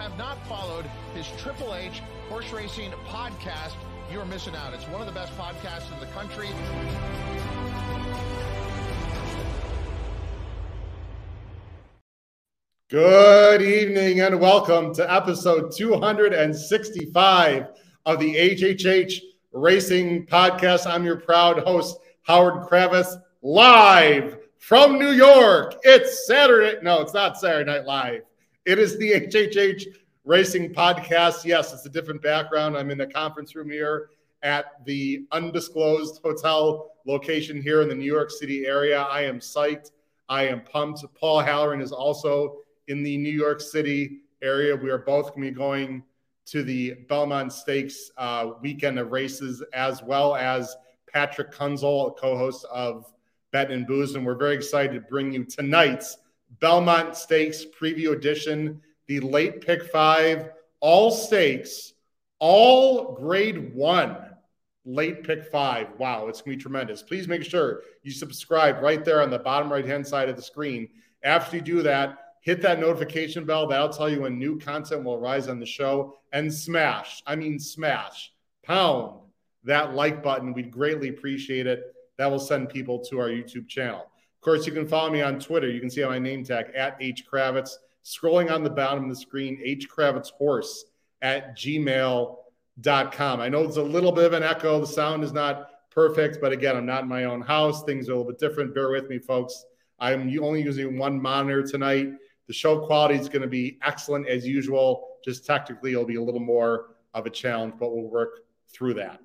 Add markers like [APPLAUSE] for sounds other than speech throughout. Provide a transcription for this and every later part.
Have not followed his Triple H horse racing podcast, you're missing out. It's one of the best podcasts in the country. Good evening and welcome to episode 265 of the HHH Racing Podcast. I'm your proud host, Howard Kravets, live from New York. It's Saturday. No, it's not Saturday Night Live. It is the HHH Racing Podcast. Yes, it's a different background. I'm in the conference room here at the undisclosed hotel location here in the New York City area. I am psyched. I am pumped. Paul Halloran is also in the New York City area. We are both going to be going to the Belmont Stakes uh, weekend of races, as well as Patrick Kunzel, co host of Bet and Booze. And we're very excited to bring you tonight's Belmont Stakes preview edition, the late pick five, all stakes, all grade one late pick five. Wow, it's going to be tremendous. Please make sure you subscribe right there on the bottom right hand side of the screen. After you do that, hit that notification bell. That'll tell you when new content will rise on the show and smash, I mean, smash, pound that like button. We'd greatly appreciate it. That will send people to our YouTube channel. Of course, you can follow me on Twitter. You can see my name tag at H Kravets. Scrolling on the bottom of the screen, H Kravets Horse at gmail.com. I know it's a little bit of an echo. The sound is not perfect, but again, I'm not in my own house. Things are a little bit different. Bear with me, folks. I'm only using one monitor tonight. The show quality is going to be excellent as usual. Just technically, it'll be a little more of a challenge, but we'll work through that.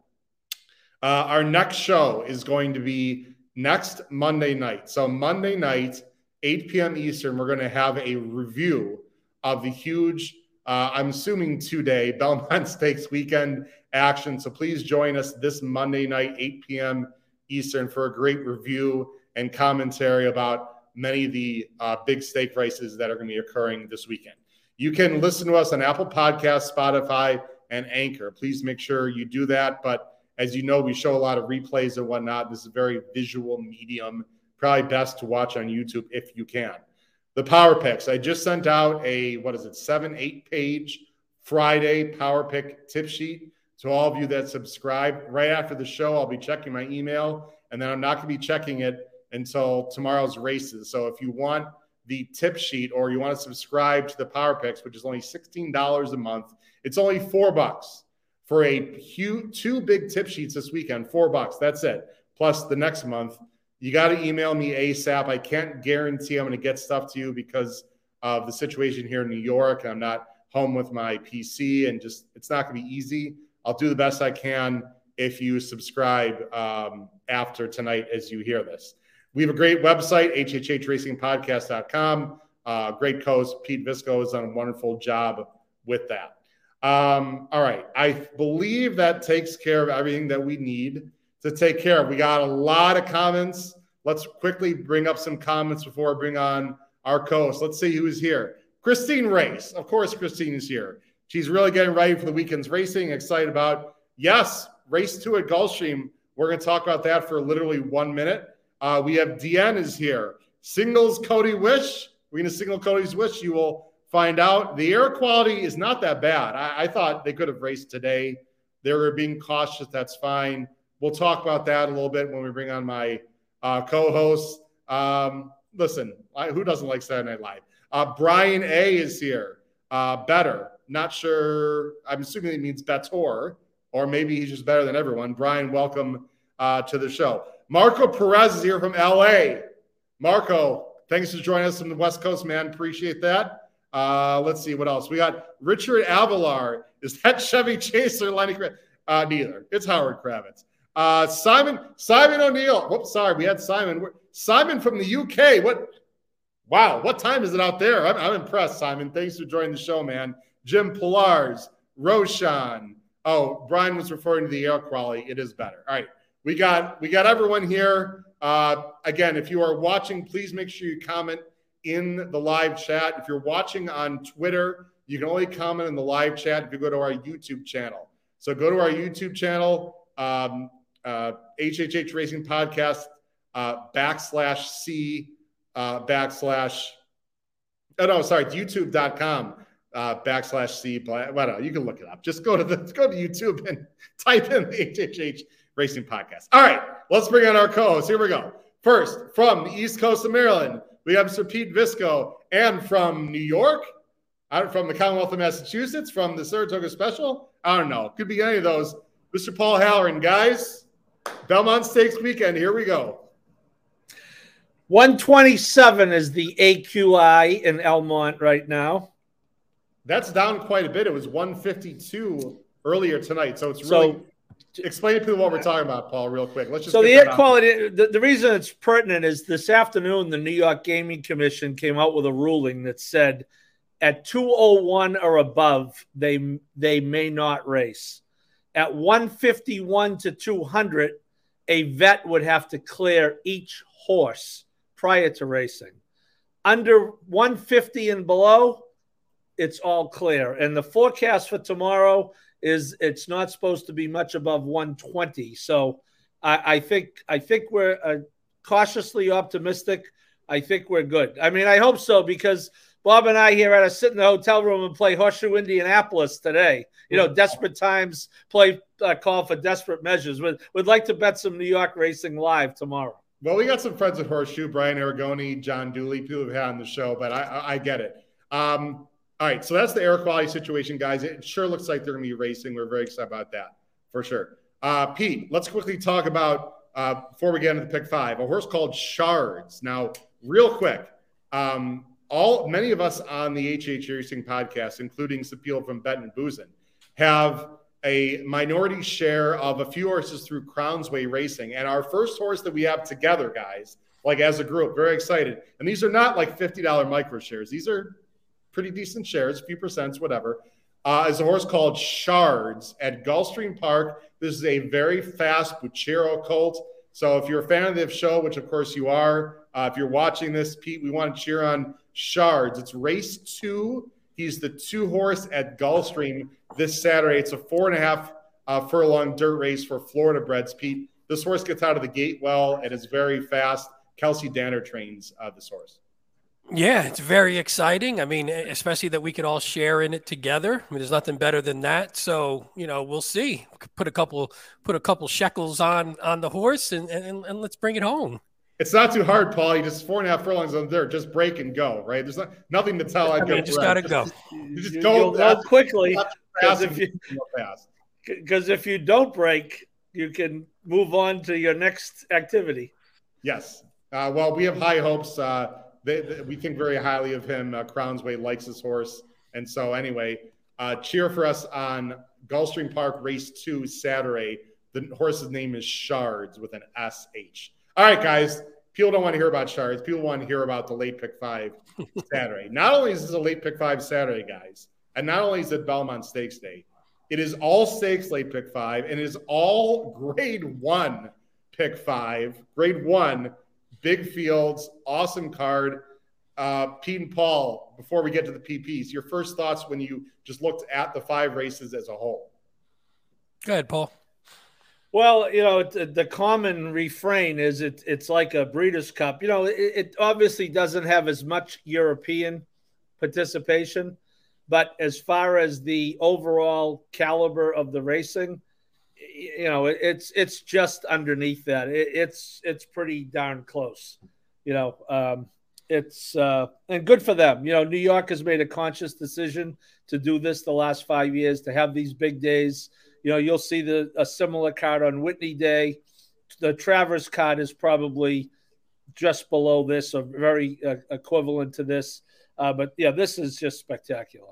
Uh, our next show is going to be next Monday night. So, Monday night, 8 p.m. Eastern, we're going to have a review of the huge, uh, I'm assuming two day [LAUGHS] Belmont Stakes weekend action. So, please join us this Monday night, 8 p.m. Eastern, for a great review and commentary about many of the uh, big stake races that are going to be occurring this weekend. You can listen to us on Apple Podcasts, Spotify, and Anchor. Please make sure you do that. But as you know, we show a lot of replays and whatnot. This is a very visual medium, probably best to watch on YouTube if you can. The power picks. I just sent out a, what is it, seven, eight page Friday power pick tip sheet to all of you that subscribe. Right after the show, I'll be checking my email, and then I'm not going to be checking it until tomorrow's races. So if you want the tip sheet or you want to subscribe to the power picks, which is only $16 a month, it's only four bucks for a huge two big tip sheets this weekend, four bucks. That's it. Plus the next month, you got to email me ASAP. I can't guarantee I'm going to get stuff to you because of the situation here in New York. I'm not home with my PC and just it's not going to be easy. I'll do the best I can if you subscribe um, after tonight as you hear this. We have a great website, hhhracingpodcast.com. Uh, great host, Pete Visco, has done a wonderful job with that. Um, all right. I believe that takes care of everything that we need to take care of. We got a lot of comments. Let's quickly bring up some comments before I bring on our co-host. Let's see who's here. Christine Race. Of course, Christine is here. She's really getting ready for the weekend's racing. Excited about, yes, race two at Gulfstream. We're going to talk about that for literally one minute. Uh, we have Deanne is here. Singles Cody Wish. We're going to signal Cody's Wish. You will find out the air quality is not that bad. I, I thought they could have raced today. They were being cautious. That's fine. We'll talk about that a little bit when we bring on my uh, co-host. Um, listen, I, who doesn't like Saturday Night Live? Uh, Brian A is here. Uh, better. Not sure. I'm assuming it means better, or maybe he's just better than everyone. Brian, welcome uh, to the show. Marco Perez is here from LA. Marco, thanks for joining us from the West Coast, man. Appreciate that. Uh, let's see what else we got. Richard Avalar is that [LAUGHS] Chevy Chaser Lenny? Uh, neither. It's Howard Kravets. Uh, Simon Simon O'Neill. Whoops, sorry, we had Simon. Simon from the UK. What? Wow, what time is it out there? I'm, I'm impressed, Simon. Thanks for joining the show, man. Jim Pilars, Roshan. Oh, Brian was referring to the air quality. It is better. All right, we got we got everyone here. Uh, again, if you are watching, please make sure you comment in the live chat. If you're watching on Twitter, you can only comment in the live chat if you go to our YouTube channel. So go to our YouTube channel, um, uh, HHH Racing Podcast uh, backslash C uh, backslash. Oh no, sorry, YouTube.com uh, backslash C. Well, you can look it up. Just go to the go to YouTube and [LAUGHS] type in the HHH Racing Podcast. All right, let's bring on our co-hosts. Here we go. First, from the East Coast of Maryland, we have Sir Pete Visco, and from New York, uh, from the Commonwealth of Massachusetts, from the Saratoga Special. I don't know. Could be any of those. Mr. Paul Halloran, guys. Belmont Stakes weekend. Here we go. 127 is the AQI in Elmont right now. That's down quite a bit. It was 152 earlier tonight. So it's really so, explain to people what we're talking about, Paul, real quick. Let's just so the air quality. The, the reason it's pertinent is this afternoon the New York Gaming Commission came out with a ruling that said at 201 or above they they may not race. At 151 to 200, a vet would have to clear each horse prior to racing. Under 150 and below, it's all clear. And the forecast for tomorrow is it's not supposed to be much above 120. So I, I think I think we're uh, cautiously optimistic. I think we're good. I mean, I hope so because Bob and I here had to sit in the hotel room and play Horseshoe Indianapolis today. You know, desperate times play uh, call for desperate measures. We'd, we'd like to bet some New York racing live tomorrow. Well, we got some friends at Horseshoe, Brian Aragoni, John Dooley, people who've had on the show, but I, I, I get it. Um, all right, so that's the air quality situation, guys. It sure looks like they're going to be racing. We're very excited about that for sure. Uh, Pete, let's quickly talk about uh, before we get into the pick five a horse called Shards. Now, real quick, um, all many of us on the HH Racing podcast, including Sapil from Bet and Boozin, have a minority share of a few horses through Crownsway Racing. And our first horse that we have together, guys, like as a group, very excited. And these are not like $50 micro shares. These are pretty decent shares, a few percents, whatever. Uh, is a horse called Shards at Gulfstream Park. This is a very fast Bucchero colt. So if you're a fan of the show, which of course you are, uh, if you're watching this, Pete, we want to cheer on Shards. It's race two. He's the two horse at Gulfstream this Saturday. It's a four and a half uh, furlong dirt race for Florida breds. Pete, this horse gets out of the gate well and is very fast. Kelsey Danner trains uh, this horse. Yeah, it's very exciting. I mean, especially that we could all share in it together. I mean, there's nothing better than that. So, you know, we'll see. Put a couple put a couple shekels on on the horse and and, and let's bring it home. It's not too hard, Paul. You just four and a half furlongs on dirt. Just break and go. Right? There's not, nothing to tell. I, mean, just got to go. You just go, go quickly. Because if you because if you don't break, you can move on to your next activity. Yes. Uh, well, we have high hopes. Uh, they, they, we think very highly of him. Uh, Crownsway likes his horse, and so anyway, uh, cheer for us on Gulfstream Park Race Two Saturday. The horse's name is Shards with an S H. All right, guys. People don't want to hear about Shards. People want to hear about the late pick five [LAUGHS] Saturday. not only is this a late pick five Saturday, guys, and not only is it Belmont Stakes Day, it is all stakes late pick five, and it is all grade one pick five, grade one big fields, awesome card. Uh, Pete and Paul, before we get to the PPs, your first thoughts when you just looked at the five races as a whole? Go ahead, Paul. Well, you know, the common refrain is it, it's like a Breeders' Cup. You know, it, it obviously doesn't have as much European participation, but as far as the overall caliber of the racing, you know, it's it's just underneath that. It, it's it's pretty darn close. You know, um, it's uh, and good for them. You know, New York has made a conscious decision to do this the last five years to have these big days. You know, you'll see the a similar card on Whitney Day. The Travers card is probably just below this, or very uh, equivalent to this. Uh, but yeah, this is just spectacular.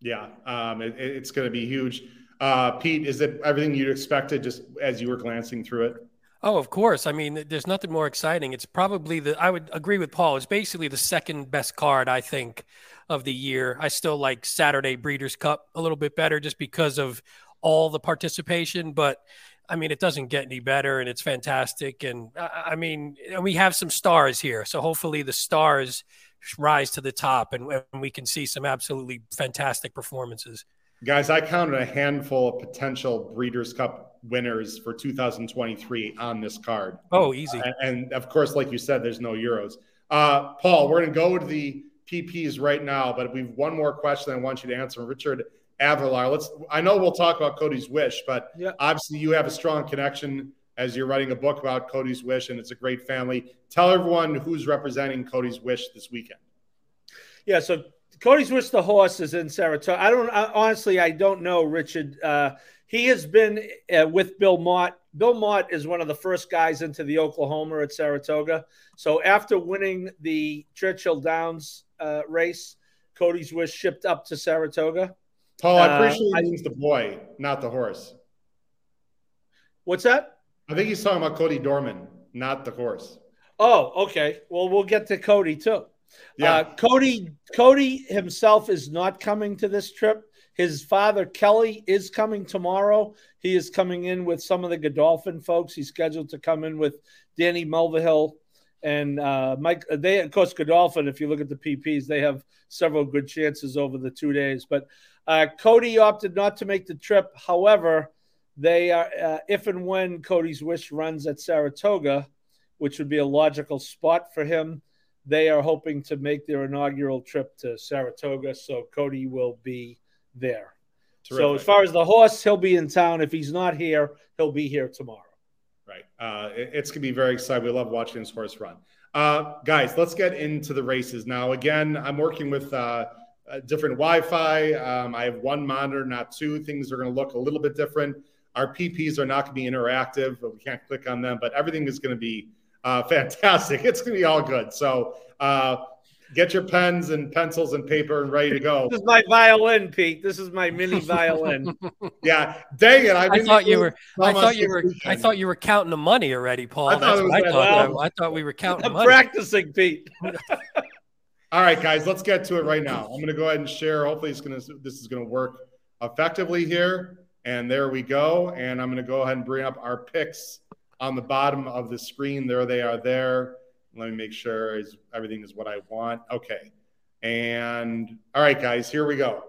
Yeah, um, it, it's going to be huge. Uh, Pete, is it everything you'd expected just as you were glancing through it? Oh, of course. I mean, there's nothing more exciting. It's probably the, I would agree with Paul, it's basically the second best card, I think, of the year. I still like Saturday Breeders' Cup a little bit better just because of all the participation. But I mean, it doesn't get any better and it's fantastic. And I mean, we have some stars here. So hopefully the stars rise to the top and, and we can see some absolutely fantastic performances. Guys, I counted a handful of potential Breeders' Cup winners for 2023 on this card. Oh, easy. And, and of course, like you said, there's no Euros. Uh, Paul, we're going to go to the PPs right now, but we've one more question I want you to answer. Richard Avalar. Let's. I know we'll talk about Cody's Wish, but yeah. obviously you have a strong connection as you're writing a book about Cody's Wish, and it's a great family. Tell everyone who's representing Cody's Wish this weekend. Yeah, so Cody's Wish the horse is in Saratoga. I don't I, honestly, I don't know Richard. Uh, he has been uh, with Bill Mott. Bill Mott is one of the first guys into the Oklahoma at Saratoga. So after winning the Churchill Downs uh, race, Cody's Wish shipped up to Saratoga. Paul, I appreciate uh, he means the boy, not the horse. What's that? I think he's talking about Cody Dorman, not the horse. Oh, okay. Well, we'll get to Cody too. Yeah. Uh, Cody Cody himself is not coming to this trip. His father Kelly is coming tomorrow. He is coming in with some of the Godolphin folks. He's scheduled to come in with Danny Mulvihill and uh, Mike. They of course Godolphin. If you look at the PPs, they have several good chances over the two days. But uh, Cody opted not to make the trip. However, they are uh, if and when Cody's Wish runs at Saratoga, which would be a logical spot for him they are hoping to make their inaugural trip to Saratoga, so Cody will be there. Terrific. So as far as the horse, he'll be in town. If he's not here, he'll be here tomorrow. Right. Uh, it, it's gonna be very exciting. We love watching this horse run. Uh, guys, let's get into the races now. Again, I'm working with uh, different Wi-Fi. Um, I have one monitor, not two. Things are going to look a little bit different. Our PPs are not going to be interactive, but we can't click on them. But everything is going to be uh, [LAUGHS] fantastic. It's going to be all good. So uh, get your pens and pencils and paper and ready to go. this is my violin, Pete. This is my mini violin. [LAUGHS] yeah, dang it! I, I thought you were. I thought you were. I thought you were counting the money already, Paul. I That's what I thought. Well, I thought we were counting. I'm money. practicing, Pete. [LAUGHS] all right, guys, let's get to it right now. I'm going to go ahead and share. Hopefully, it's going to. This is going to work effectively here. And there we go. And I'm going to go ahead and bring up our picks on the bottom of the screen. There they are there. Let me make sure is everything is what I want. Okay. And all right, guys, here we go.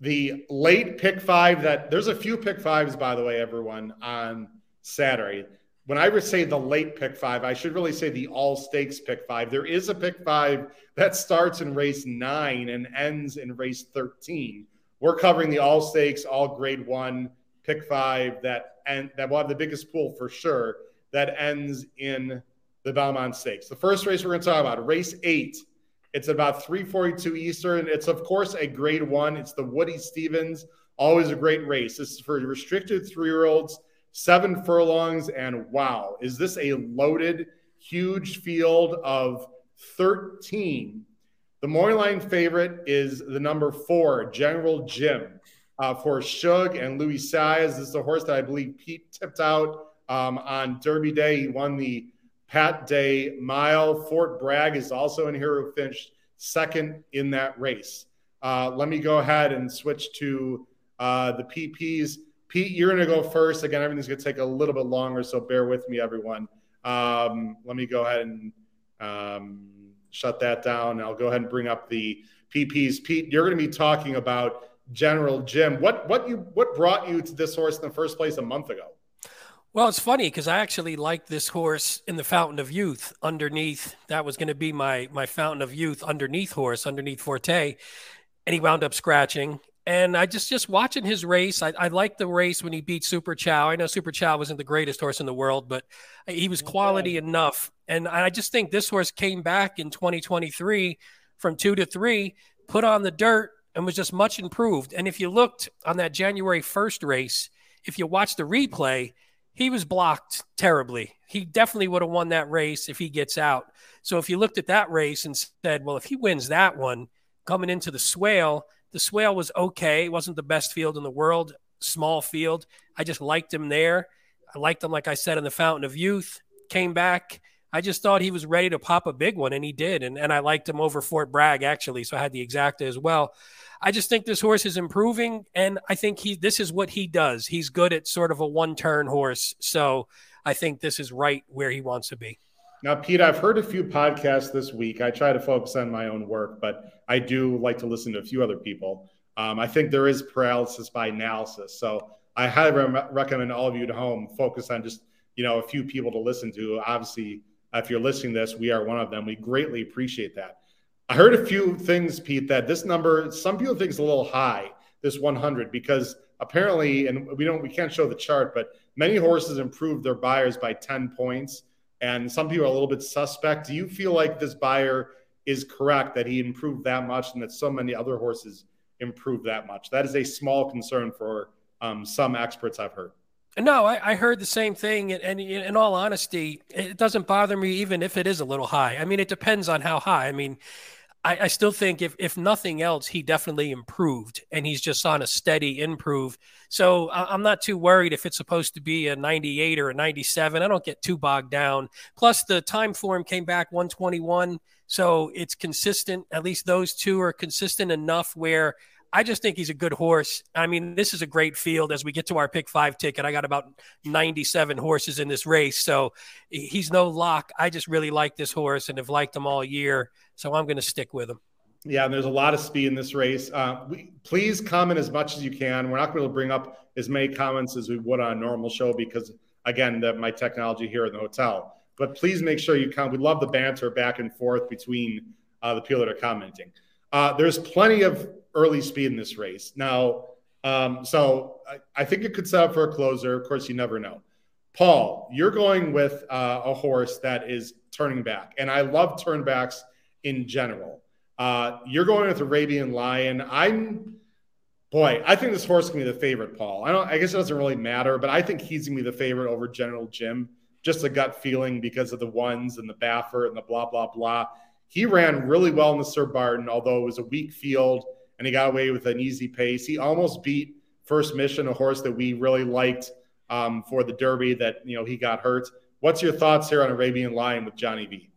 The late pick five that there's a few pick fives, by the way, everyone, on Saturday. When I say the late pick five, I should really say the all stakes pick five. There is a pick five that starts in race nine and ends in race 13. We're covering the all stakes, all grade one pick five that and that will have the biggest pool for sure that ends in the Belmont Stakes. The first race we're going to talk about, race eight. It's about 342 Eastern. It's of course a grade one. It's the Woody Stephens, Always a great race. This is for restricted three-year-olds, seven furlongs, and wow, is this a loaded, huge field of 13? The morning line favorite is the number four, General Jim uh, for Shug and Luis Saez. This is a horse that I believe Pete tipped out um, on Derby Day. He won the Pat Day Mile. Fort Bragg is also in here who finished second in that race. Uh, let me go ahead and switch to uh, the PPs. Pete, you're going to go first. Again, everything's going to take a little bit longer, so bear with me, everyone. Um, let me go ahead and um, shut that down. I'll go ahead and bring up the PPs. Pete, you're going to be talking about General Jim. What what you what brought you to this horse in the first place a month ago? Well, it's funny because I actually liked this horse in the Fountain of Youth underneath. That was going to be my my Fountain of Youth underneath horse, underneath Forte, and he wound up scratching. And I just just watching his race, I, I liked the race when he beat Super Chow. I know Super Chow wasn't the greatest horse in the world, but he was quality okay. enough. And I just think this horse came back in 2023 from two to three, put on the dirt, and was just much improved. And if you looked on that January 1st race, if you watch the replay, he was blocked terribly. He definitely would have won that race if he gets out. So if you looked at that race and said, well, if he wins that one coming into the swale, the swale was okay. It wasn't the best field in the world, small field. I just liked him there. I liked him, like I said, in the Fountain of Youth. Came back, I just thought he was ready to pop a big one, and he did. And, and I liked him over Fort Bragg, actually. So I had the exacta as well. I just think this horse is improving, and I think he this is what he does. He's good at sort of a one turn horse. So I think this is right where he wants to be. Now, Pete, I've heard a few podcasts this week. I try to focus on my own work, but I do like to listen to a few other people. Um, I think there is paralysis by analysis. So I highly re- recommend all of you at home focus on just you know a few people to listen to. Obviously, if you're listening to this, we are one of them. We greatly appreciate that. I heard a few things, Pete, that this number, some people think is a little high, this 100, because apparently, and we don't, we can't show the chart, but many horses improved their Beyers by 10 points. And some people are a little bit suspect. Do you feel like this Beyer is correct that he improved that much and that so many other horses improved that much? That is a small concern for um, some experts I've heard. No, I, I, heard the same thing. And, and, in all honesty, it doesn't bother me even if it is a little high. I mean, it depends on how high. I mean, I, I, still think if if nothing else, he definitely improved, and he's just on a steady improve. So I'm not too worried if it's supposed to be a 98 or a 97. I don't get too bogged down. Plus, the time form came back 121, so it's consistent. At least those two are consistent enough where. I just think he's a good horse. I mean, this is a great field. As we get to our pick five ticket, I got about 97 horses in this race. So he's no lock. I just really like this horse and have liked him all year. So I'm going to stick with him. Yeah, there's a lot of speed in this race. Uh, we, please comment as much as you can. We're not going to bring up as many comments as we would on a normal show because, again, the, my technology here in the hotel. But please make sure you comment. We love the banter back and forth between uh, the people that are commenting. Uh, there's plenty of early speed in this race. Now, um, so I, I, think it could set up for a closer. Of course, you never know. Paul, you're going with uh, a horse that is turning back, and I love turnbacks – in general. Uh, you're going with Arabian Lion. I'm, boy, I think this horse can be the favorite, Paul. I don't. I guess it doesn't really matter, but I think he's gonna be the favorite over General Jim. Just a gut feeling because of the ones and the Baffert and the blah blah blah. He ran really well in the Sir Barton, although it was a weak field and he got away with an easy pace. He almost beat First Mission, a horse that we really liked um, for the Derby. That you know he got hurt. What's your thoughts here on Arabian Lion with Johnny V?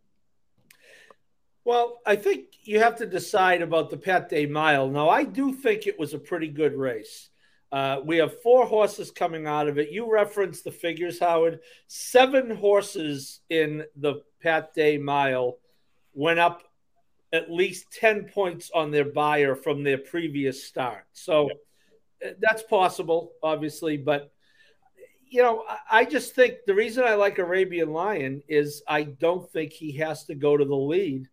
Well, I think you have to decide about the Pate Mile. Now, I do think it was a pretty good race. Uh, we have four horses coming out of it. You referenced the figures, Howard. Seven horses in the Pate Mile went up at least 10 points on their Beyer from their previous start. So yep. that's possible, obviously. But, you know, I just think the reason I like Arabian Lion is I don't think he has to go to the lead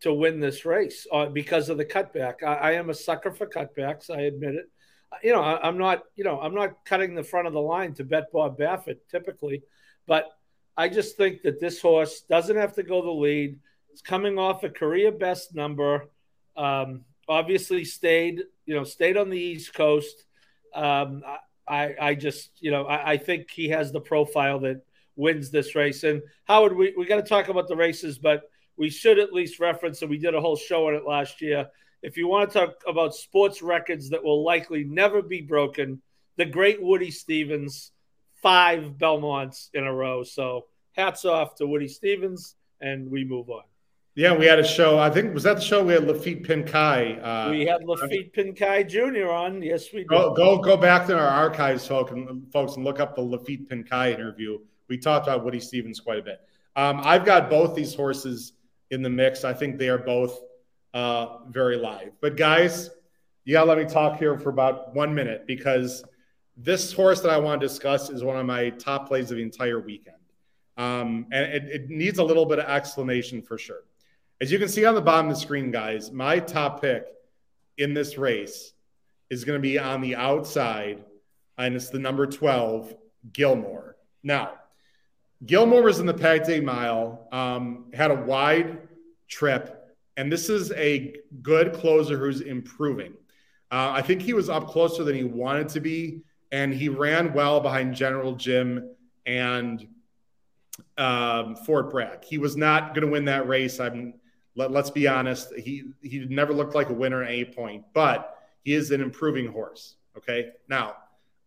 to win this race uh, because of the cutback. I, I, am a sucker for cutbacks. I admit it. Uh, you know, I, am not. You know, I'm not cutting the front of the line to bet Bob Baffert typically, but I just think that this horse doesn't have to go the lead. It's coming off a career best number. Um, obviously, stayed. You know, stayed on the East Coast. Um, I, I just, you know, I, I think he has the profile that wins this race. And Howard, we, we got to talk about the races, but we should at least reference, and we did a whole show on it last year. If you want to talk about sports records that will likely never be broken, the great Woody Stephens, five Belmonts in a row. So hats off to Woody Stephens, and we move on. Yeah, we had a show. I think was that the show we had Laffit Pincay. Uh, we had Laffit Pincay Jr. on. Yes, we did. Go go, go back to our archives, folks, and folks, and look up the Laffit Pincay interview. We talked about Woody Stephens quite a bit. Um, I've got both these horses in the mix. I think they are both uh, very live. But guys, you gotta let me talk here for about one minute because this horse that I want to discuss is one of my top plays of the entire weekend. Um, and it, it needs a little bit of explanation for sure. As you can see on the bottom of the screen, guys, my top pick in this race is going to be on the outside, and it's the number 12, Gilmore. Now, Gilmore was in the Pate Mile, um, had a wide trip, and this is a good closer who's improving. Uh, I think he was up closer than he wanted to be, and he ran well behind General Jim and um, Fort Bragg. He was not going to win that race. I'm let, us be honest. He he never looked like a winner at any point, but he is an improving horse. Okay, now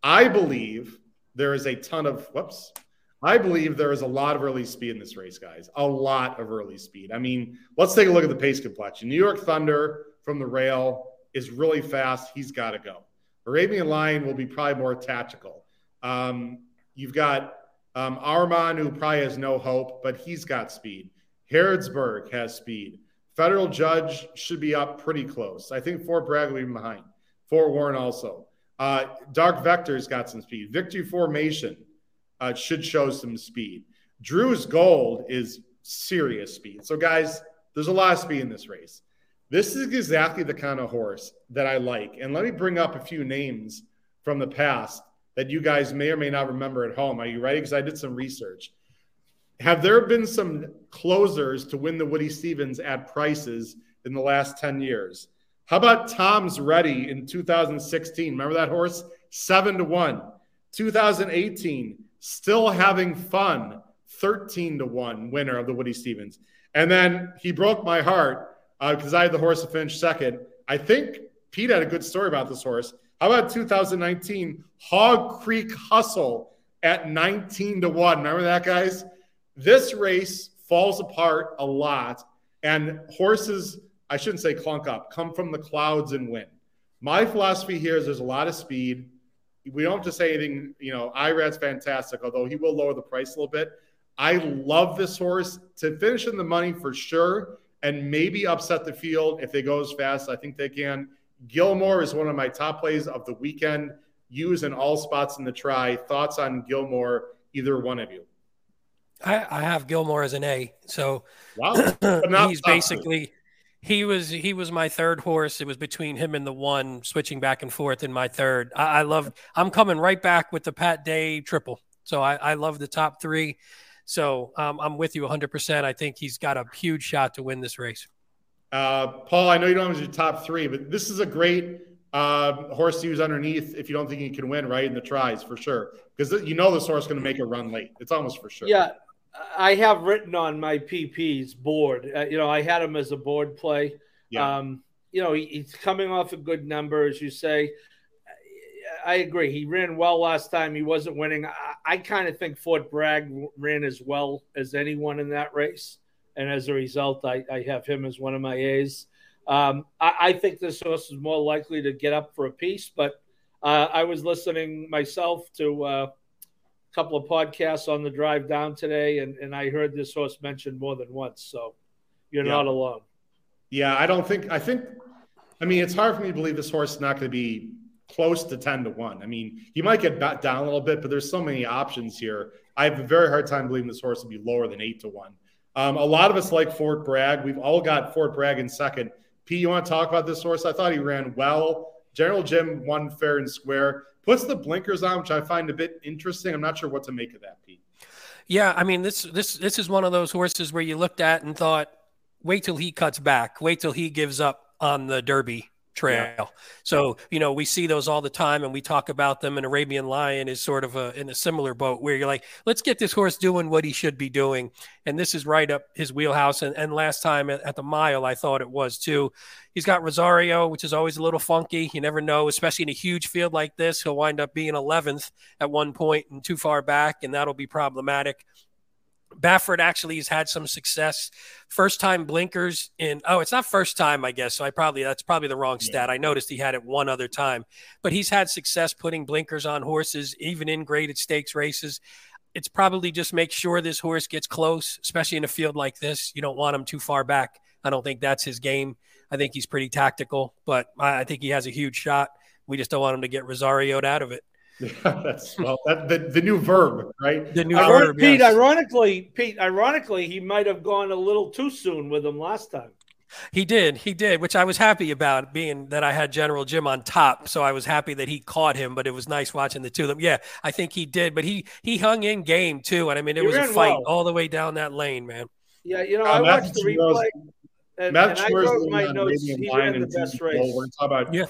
I believe there is a ton of whoops. I believe there is a lot of early speed in this race, guys. A lot of early speed. I mean, let's take a look at the pace complexion. New York Thunder from the rail is really fast. He's got to go. Arabian Lion will be probably more tactical. Um, you've got um, Arman, who probably has no hope, but he's got speed. Harrodsburg has speed. Federal Judge should be up pretty close. I think Fort Bragg will be behind. Fort Warren also. Uh, Dark Vector's got some speed. Victory Formation uh, should show some speed. Drew's Gold is serious speed. So, guys, There's a lot of speed in this race. This is exactly the kind of horse that I like. And let me bring up a few names from the past that you guys may or may not remember at home. Are you ready? Because I did some research. Have there been some closers to win the Woody Stephens at prices in the last 10 years? How about Tom's Ready in 2016? Remember that horse? Seven to one. 2018, still having fun, 13 to one winner of the Woody Stephens. And then he broke my heart because uh, I had the horse to finish second. I think Pete had a good story about this horse. How about 2019 Hog Creek Hustle at 19 to 1? Remember that, guys? This race falls apart a lot, and horses, I shouldn't say clunk up, come from the clouds and win. My philosophy here is there's a lot of speed. We don't have to say anything, you know, Irad's fantastic, although he will lower the price a little bit. I love this horse to finish in the money for sure and maybe upset the field if they go as fast. I think they can. Gilmore is one of my top plays of the weekend. Use in all spots in the try. Thoughts on Gilmore, either one of you? I, I have Gilmore as an A. So wow. [CLEARS THROAT] he's basically he was he was my third horse. It was between him and the one, switching back and forth in my third. I, I love I'm coming right back with the Pat Day triple. So I, I love the top three. So um, I'm with you 100%. I think he's got a huge shot to win this race. Uh, Paul, I know you don't have your top three, but this is a great uh, horse to use underneath if you don't think he can win, right? In the tries for sure. Because you know this horse is going to make a run late. It's almost for sure. Yeah. I have written on my PP's board. Uh, you know, I had him as a board play. Yeah. Um, you know, he, he's coming off a good number, as you say. I agree. He ran well last time. He wasn't winning. I, I kind of think Fort Bragg ran as well as anyone in that race and as a result, I, I have him as one of my A's. Um, I, I, think this horse is more likely to get up for a piece, but uh, I was listening myself to uh, couple of podcasts on the drive down today, and, and I heard this horse mentioned more than once. So you're yeah. not alone. Yeah, I don't think, I think, I mean, it's hard for me to believe this horse is not going to be close to 10 to 1. I mean, he might get back down a little bit, but there's so many options here. I have a very hard time believing this horse will be lower than 8 to 1. Um, a lot of us like Fort Bragg. We've all got Fort Bragg in second. Pete, you want to talk about this horse? I thought he ran well. General Jim won fair and square. Puts the blinkers on, which I find a bit interesting. I'm not sure what to make of that, Pete. Yeah, I mean this this this is one of those horses where you looked at and thought, wait till he cuts back, wait till he gives up on the Derby trail. Yeah. So, you know, we see those all the time and we talk about them. And Arabian Lion is sort of a, in a similar boat where you're like, let's get this horse doing what he should be doing. And this is right up his wheelhouse. And, and last time at, at the mile, I thought it was too. He's got Rosario, which is always a little funky. You never know, especially in a huge field like this. He'll wind up being 11th at one point and too far back, and that'll be problematic. Baffert actually has had some success. First time blinkers in oh, it's not first time, I guess. So I probably that's probably the wrong stat. Yeah. I noticed he had it one other time, but he's had success putting blinkers on horses, even in graded stakes races. It's probably just make sure this horse gets close, especially in a field like this. You don't want him too far back. I don't think that's his game. I think he's pretty tactical, but I think he has a huge shot. We just don't want him to get Rosarioed out of it. [LAUGHS] that's well, that, the, the new verb, right? The new uh, verb. Pete, yes. ironically, Pete, ironically, he might have gone a little too soon with him last time. He did, he did, which I was happy about, being that I had General Jim on top. So I was happy that he caught him. But it was nice watching the two of them. Yeah, I think he did, but he he hung in game too, and I mean it he was a fight well. all the way down that lane, man. Yeah, you know, uh, I watched the replay. And, and I wrote my notes. He ran the best race. We're talking about yeah.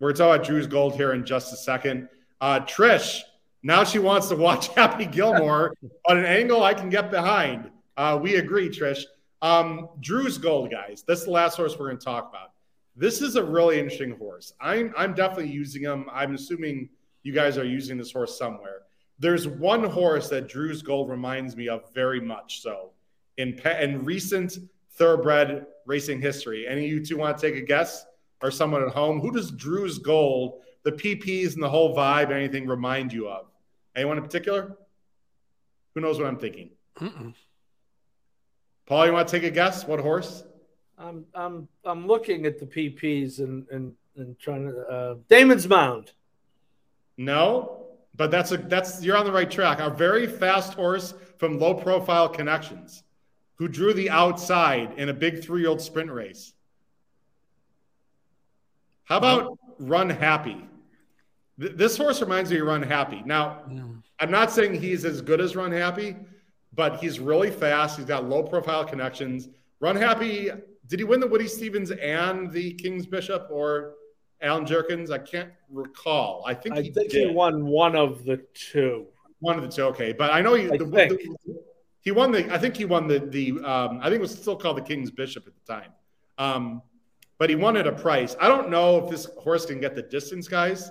We're talking about Drew's gold here in just a second. Uh, Trish, now she wants to watch [LAUGHS] Happy Gilmore [LAUGHS] on an angle I can get behind. Uh, we agree, Trish. Um, Drew's Gold, guys. This is the last horse we're going to talk about. This is a really interesting horse. I'm, I'm definitely using him. I'm assuming you guys are using this horse somewhere. There's one horse that Drew's Gold reminds me of very much so in, in recent thoroughbred racing history. Any of you two want to take a guess or someone at home? Who does Drew's Gold the PPs and the whole vibe, anything remind you of? Anyone in particular? Who knows what I'm thinking? Mm-mm. Paul, you want to take a guess? What horse? I'm I'm I'm looking at the PPs and and, and trying to uh, Damon's Mound. No, but that's a that's you're on the right track. A very fast horse from low profile connections. who drew the outside in a big three year old sprint race. How about Run Happy? Th- this horse reminds me of Run Happy. Now, mm. I'm not saying he's as good as Run Happy, but he's really fast. He's got low profile connections. Run Happy, did he win the Woody Stephens and the King's Bishop or Allen Jerkens? I can't recall. I think I he think did. he won one of the two. One of the two, okay. But I know he I the, the, he won the. I think he won the the. Um, I think it was still called the King's Bishop at the time. Um, but he won at a price. I don't know if this horse can get the distance, guys.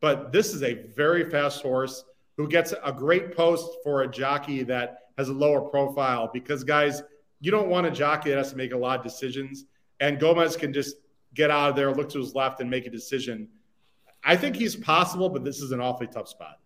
But this is a very fast horse who gets a great post for a jockey that has a lower profile because, guys, you don't want a jockey that has to make a lot of decisions. And Gomez can just get out of there, look to his left, and make a decision. I think he's possible, but this is an awfully tough spot.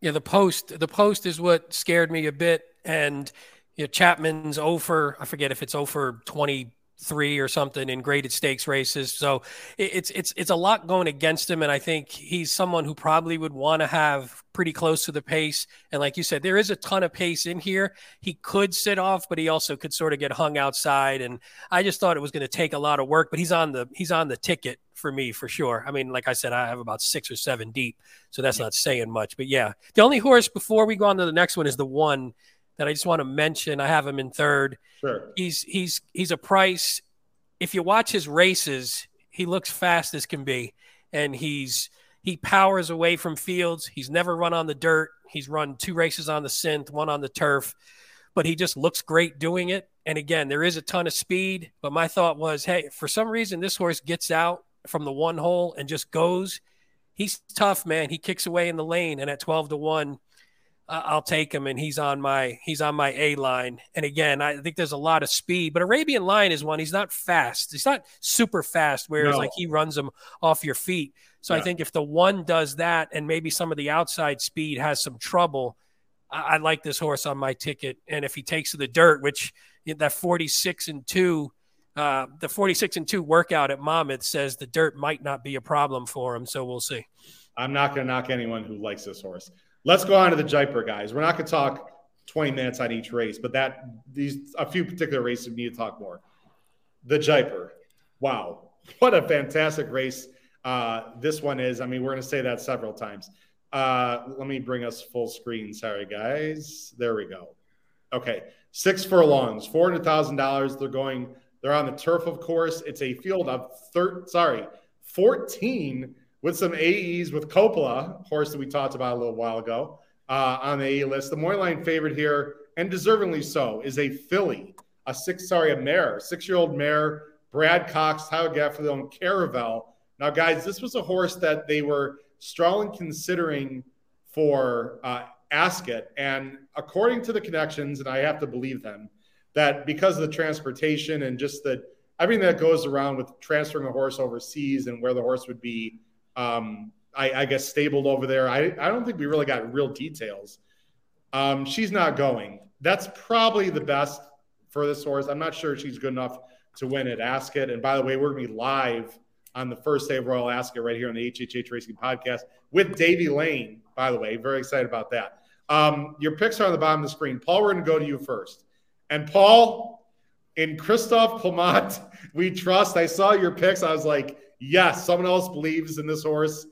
Yeah, the post. The post is what scared me a bit, and you know, Chapman's over. I forget if it's over twenty three or something in graded stakes races. So it's it's it's a lot going against him, and I think he's someone who probably would want to have pretty close to the pace. And like you said, there is a ton of pace in here. He could sit off, but he also could sort of get hung outside. And I just thought it was going to take a lot of work. But he's on the he's on the ticket for me for sure. I mean, like I said, I have about six or seven deep, so that's not saying much. But yeah, the only horse before we go on to the next one is the one that I just want to mention. I have him in third. Sure. He's he's he's a price. If you watch his races, he looks fast as can be, and he's he powers away from fields. He's never run on the dirt. He's run two races on the synth, one on the turf, but he just looks great doing it. And again, there is a ton of speed. But my thought was, hey, for some reason, this horse gets out from the one hole and just goes. He's tough, man. He kicks away in the lane, and at twelve to one, I'll take him, and he's on my he's on my A line. And again, I think there's a lot of speed, but Arabian Lion is one. He's not fast. He's not super fast, whereas no. like he runs them off your feet. So yeah. I think if the one does that, and maybe some of the outside speed has some trouble, I, I like this horse on my ticket. And if he takes to the dirt, which that 46 and two, uh, the 46 and two workout at Monmouth says the dirt might not be a problem for him. So we'll see. I'm not going to knock anyone who likes this horse. Let's go on to the Jaipur guys. We're not going to talk 20 minutes on each race, but that these a few particular races we need to talk more. The Jaipur. Wow. What a fantastic race uh, this one is. I mean, we're going to say that several times. Uh, let me bring us full screen. Sorry, guys. There we go. Okay. Six furlongs, $400,000. They're going, they're on the turf, of course. It's a field of thir- sorry, 14 with some AEs with Coppola, horse that we talked about a little while ago uh, on the A list. The more line favorite here, and deservingly so, is a filly, a six, sorry, a mare, six year old mare, Brad Cox, Tyler Gafford and Caravel. Now, guys, this was a horse that they were strongly considering for uh, Ascot. And according to the connections, and I have to believe them, that because of the transportation and just the everything that goes around with transferring a horse overseas and where the horse would be um, I, I, guess stabled over there. I, I don't think we really got real details. Um, she's not going. That's probably the best for this horse. I'm not sure she's good enough to win at Ascot. And by the way, we're going to be live on the first day of Royal Ascot right here on the HHH Racing Podcast with Davy Lane. By the way, very excited about that. Um, your picks are on the bottom of the screen. Paul, we're going to go to you first. And Paul, in Christophe Clement, [LAUGHS] we trust. I saw your picks. I was like, yes, someone else believes in this horse.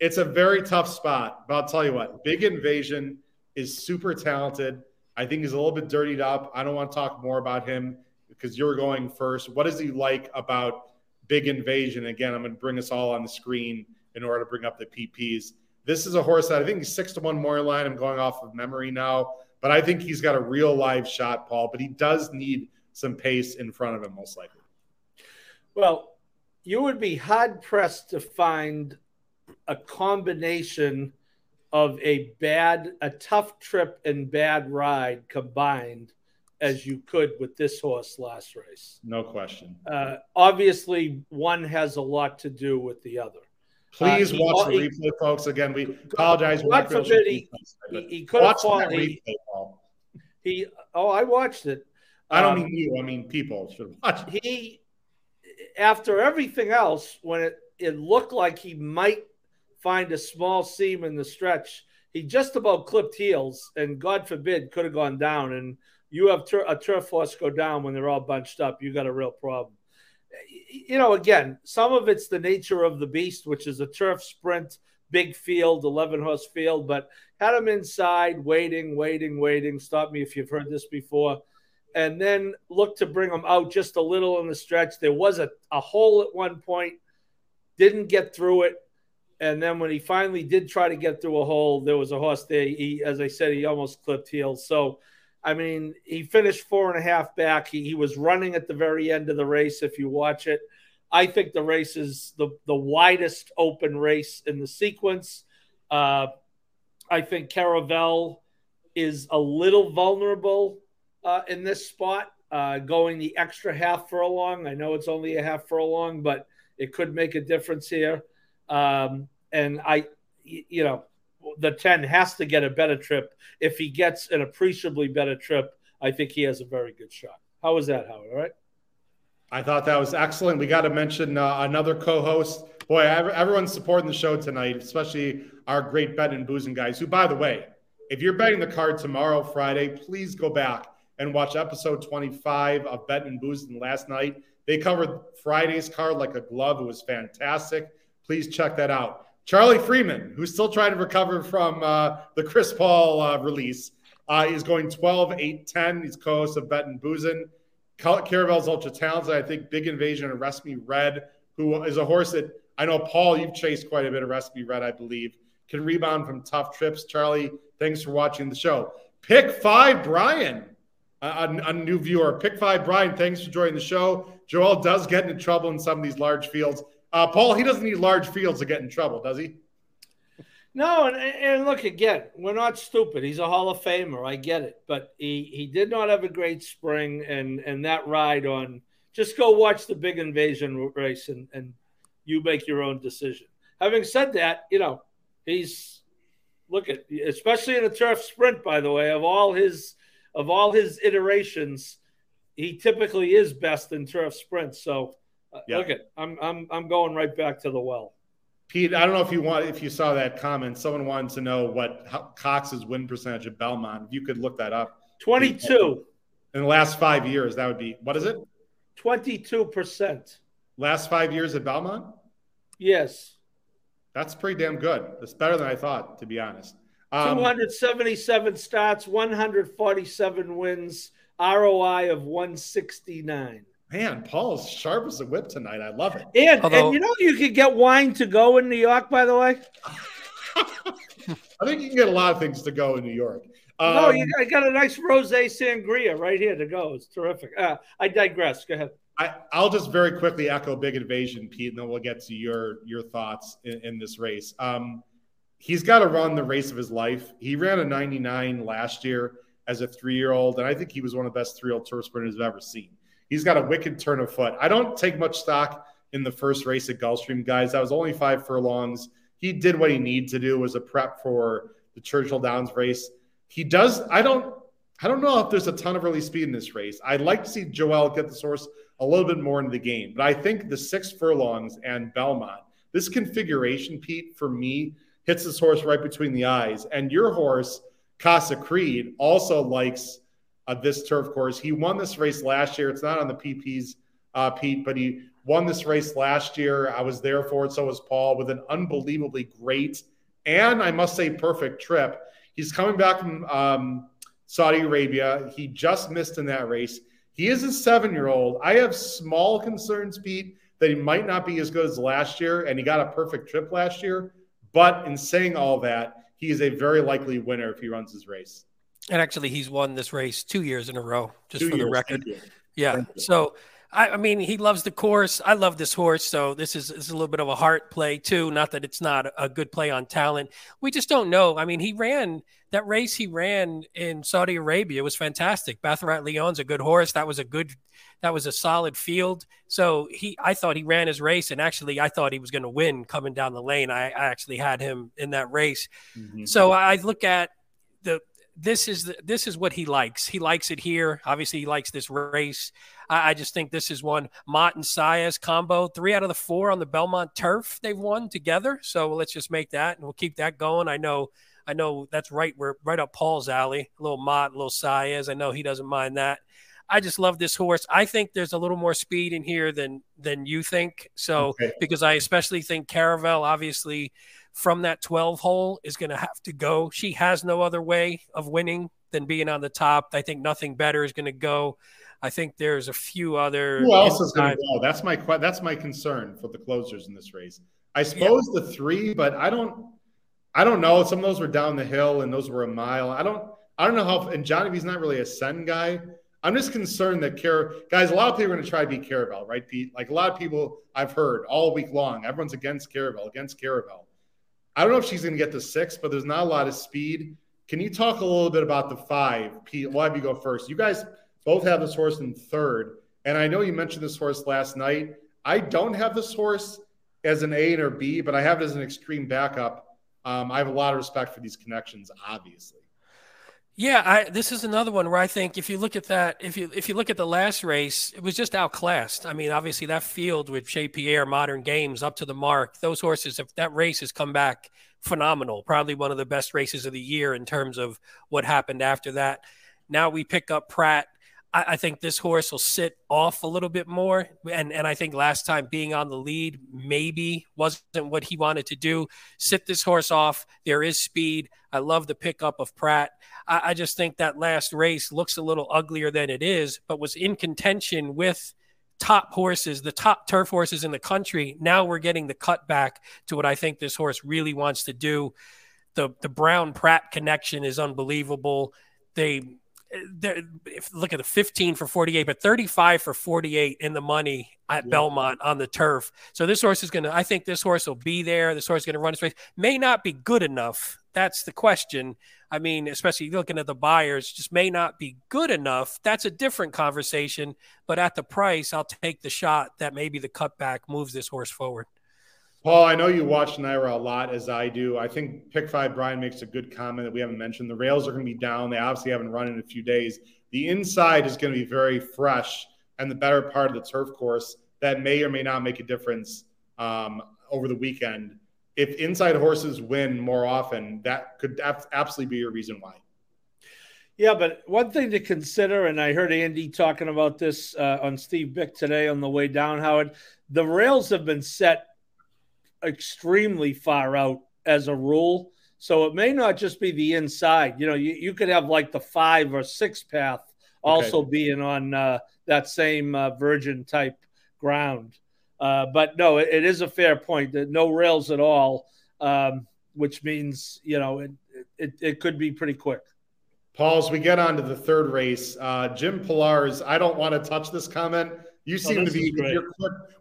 It's a very tough spot, but I'll tell you what, Big Invasion is super talented. I think he's a little bit dirtied up. I don't want to talk more about him because you're going first. What does he like about Big Invasion? Again, I'm going to bring us all on the screen in order to bring up the PPs. This is a horse that I think he's six to one more line. I'm going off of memory now, but I think he's got a real live shot, Paul. But he does need some pace in front of him, most likely. Well, you would be hard pressed to find a combination of a bad, a tough trip and bad ride combined as you could with this horse last race. No question. Uh, obviously, one has a lot to do with the other. Please uh, watch he, the replay, folks. Again, we apologize. God forbid he, he, he could have fallen. He, he, oh, I watched it. I don't um, mean you. I mean people should watch. He after everything else, when it, it looked like he might find a small seam in the stretch, he just about clipped heels and God forbid could have gone down. And You have a turf horse go down when they're all bunched up. You got a real problem. You know, again, some of it's the nature of the beast, which is a turf sprint, big field, 11 horse field, but had him inside, waiting, waiting, waiting. Stop me if you've heard this before. And then look to bring him out just a little in the stretch. There was a, a hole at one point, didn't get through it. And then when he finally did try to get through a hole, there was a horse there. He, as I said, he almost clipped heels. So, I mean, he finished four and a half back. He, he was running at the very end of the race. If you watch it, I think the race is the, the widest open race in the sequence. Uh, I think Caravel is a little vulnerable uh, in this spot, uh, going the extra half furlong. I know it's only a half furlong, but it could make a difference here. Um, and I, you know, the 10 has to get a better trip. If he gets an appreciably better trip, I think he has a very good shot. How was that, Howard? All right. I thought that was excellent. We got to mention uh, another co-host. Boy, everyone's supporting the show tonight, especially our great bet and boozing guys. Who, by the way, if you're betting the card tomorrow, Friday, please go back and watch episode 25 of Bettin N' Boozin last night. They covered Friday's card like a glove. It was fantastic. Please check that out. Charlie Freeman, who's still trying to recover from uh, the Chris Paul uh, release, uh, is going 12, 8, 10. He's co host of Bettin N' Boozin. Caravel's ultra talented. I think Big Invasion and Arrest Me Red, who is a horse that I know, Paul, you've chased quite a bit of Arrest Me Red, I believe, can rebound from tough trips. Charlie, thanks for watching the show. Pick five, Brian, a, a, new viewer. Pick five, Brian, thanks for joining the show. Joel does get into trouble in some of these large fields. Uh, Paul, he doesn't need large fields to get in trouble, does he? No, and, and, look again, we're not stupid. He's a Hall of Famer. I get it, but he he did not have a great spring, and and that ride on. Just go watch the big invasion race, and and you make your own decision. Having said that, you know he's look at especially in a turf sprint. By the way, of all his of all his iterations, he typically is best in turf sprints. So uh, yeah. look at I'm I'm I'm going right back to the well. Pete, I don't know if you want if you saw that comment. Someone wanted to know what Cox's win percentage at Belmont. If you could look that up. Twenty-two. In the last five years, that would be what is it? Twenty-two percent. Last five years at Belmont. Yes. That's pretty damn good. That's better than I thought, to be honest. Um, 277 starts, 147 wins, ROI of 169. Man, Paul's sharp as a whip tonight. I love it. And, Although, and you know you could get wine to go in New York, by the way. [LAUGHS] I think you can get a lot of things to go in New York. Um, no, you got, got a nice rosé sangria right here to go. It's terrific. Uh, I digress. Go ahead. I, will just very quickly echo Big Invasion, Pete, and then we'll get to your your thoughts in, in this race. Um, he's got to run the race of his life. He ran a 99 last year as a three year old, and I think he was one of the best three year old tour sprinters I've ever seen. He's got a wicked turn of foot. I don't take much stock in the first race at Gulfstream, guys. That was only five furlongs. He did what he needed to do. Was a prep for the Churchill Downs race. He does. I don't. I don't know if there's a ton of early speed in this race. I'd like to see Joel get the horse a little bit more into the game, but I think the six furlongs and Belmont, this configuration, Pete, for me, hits this horse right between the eyes. And your horse, Casa Creed, also likes uh, this turf course. He won this race last year. It's not on the PPs, uh, Pete, but he won this race last year. I was there for it. So was Paul with an unbelievably great and I must say perfect trip. He's coming back from um, Saudi Arabia. He just missed in that race. He is a seven year old. I have small concerns, Pete, that he might not be as good as last year, and he got a perfect trip last year. But in saying all that, he is a very likely winner if he runs his race. And actually, he's won this race two years in a row, just two for years. the record. Yeah. So, I, I, mean, he loves the course. I love this horse. So this is, this is a little bit of a heart play too. Not that it's not a good play on talent. We just don't know. I mean, he ran that race. He ran in Saudi Arabia was fantastic. Bathrat Leon's a good horse. That was a good. That was a solid field. So he, I thought he ran his race, and actually, I thought he was going to win coming down the lane. I, I actually had him in that race. Mm-hmm. So I look at the this is the, this is what he likes. He likes it here. Obviously, he likes this race. I, I just think this is one Mott and Saez combo. Three out of the four on the Belmont turf they've won together. So let's just make that, and we'll keep that going. I know I know that's right. We're right up Paul's alley. A little Mott, a little Saez. I know he doesn't mind that. I just love this horse. I think there's a little more speed in here than than you think. So okay. because I especially think Caravel, obviously, from that 12 hole is going to have to go. She has no other way of winning than being on the top. I think nothing better is going to go. I think there's a few other. Who else is going to go? That's my that's my concern for the closers in this race. I suppose yeah. the three, but I don't. I don't know. Some of those were down the hill, and those were a mile. I don't. I don't know how. And Johnny V's not really a send guy. I'm just concerned that Car guys. A lot of people are going to try to beat Caravel, right, Pete? Like a lot of people I've heard all week long. Everyone's against Caravel, against Caravel. I don't know if she's going to get the six, but there's not a lot of speed. Can you talk a little bit about the five, Pete? We'll have you go first. You guys both have this horse in third. And I know you mentioned this horse last night. I don't have this horse as an A and or B, but I have it as an extreme backup. Um, I have a lot of respect for these connections, obviously. Yeah, I, this is another one where I think if you look at that, if you if you look at the last race, it was just outclassed. I mean, obviously that field with Chez Pierre, Modern Games, up to the mark. Those horses, if that race has come back phenomenal, probably one of the best races of the year in terms of what happened after that. Now we pick up Prat. I, I, think this horse will sit off a little bit more. And, and I think last time being on the lead maybe wasn't what he wanted to do. Sit this horse off. There is speed. I love the pickup of Prat. I, I just think that last race looks a little uglier than it is, but was in contention with top horses, the top turf horses in the country. Now we're getting the cut back to what I think this horse really wants to do. The the Brown Prat connection is unbelievable. They if look at the 15 for 48, but 35 for 48 in the money at yeah. Belmont on the turf. So this horse is going to, I think this horse will be there. This horse is going to run his race. May not be good enough. That's the question. I mean, especially looking at the buyers, just may not be good enough. That's a different conversation. But at the price, I'll take the shot that maybe the cutback moves this horse forward. Paul, I know you watch NYRA a lot as I do. I think Pick Five Brian makes a good comment that we haven't mentioned. The rails are going to be down. They obviously haven't run in a few days. The inside is going to be very fresh and the better part of the turf course that may or may not make a difference um, over the weekend. If inside horses win more often, that could absolutely be a reason why. Yeah, but one thing to consider, and I heard Andy talking about this uh, on Steve Byk today on the way down, Howard. The rails have been set extremely far out as a rule. So it may not just be the inside. You know, you, you could have like the five or six path also okay. being on uh, that same uh, virgin type ground. Uh, but no, it, it is a fair point that no rails at all, um, which means, you know, it, it, it could be pretty quick. Paul, as we get on to the third race, uh, Jim Pillar's, I don't want to touch this comment. You oh, seem oh, to be, with your,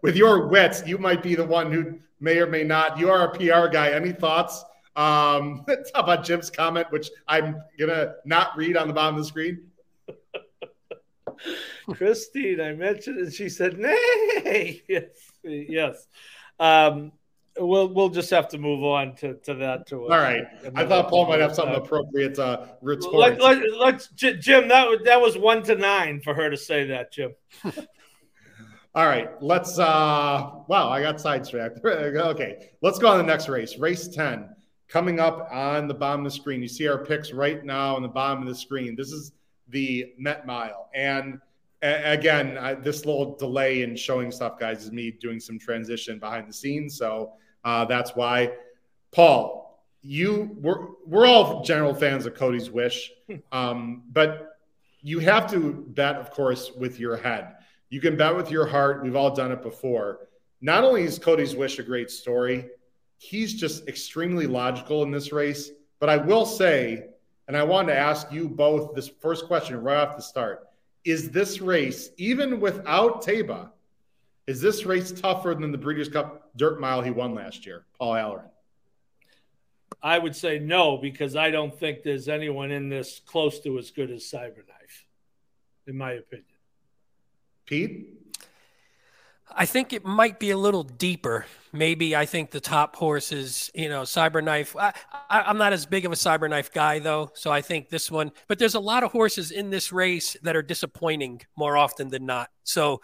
with your wits, you might be the one who may or may not. You are a PR guy. Any thoughts um, [LAUGHS] about Jim's comment, which I'm gonna not read on the bottom of the screen? [LAUGHS] Christine, I mentioned and She said, "Nay, [LAUGHS] yes, yes." Um, we'll we'll just have to move on to, to that. To all right. I thought Paul might have something appropriate uh, retort. Let, let, let's Jim. That was that was one to nine for her to say that, Jim. [LAUGHS] All right, let's. uh Wow, I got sidetracked. okay, let's go on the next race. Race ten coming up on the bottom of the screen. You see our picks right now on the bottom of the screen. This is the Met Mile, and again, I, this little delay in showing stuff, guys, is me doing some transition behind the scenes. So uh, that's why, Paul, you we're we're all general fans of Cody's Wish, [LAUGHS] um, but you have to bet, of course, with your head you can bet with your heart. We've all done it before. Not only is Cody's Wish a great story, he's just extremely logical in this race. But I will say, and I wanted to ask you both this first question right off the start is this race, even without Taiba, is this race tougher than the Breeders' Cup Dirt Mile he won last year, Paul Halloran? I would say no, because I don't think there's anyone in this close to as good as Cyberknife, in my opinion. Pete? I think it might be a little deeper. Maybe I think the top horses, you know, Cyberknife. I, I, am not as big of a Cyberknife guy though, so I think this one. But there's a lot of horses in this race that are disappointing more often than not. So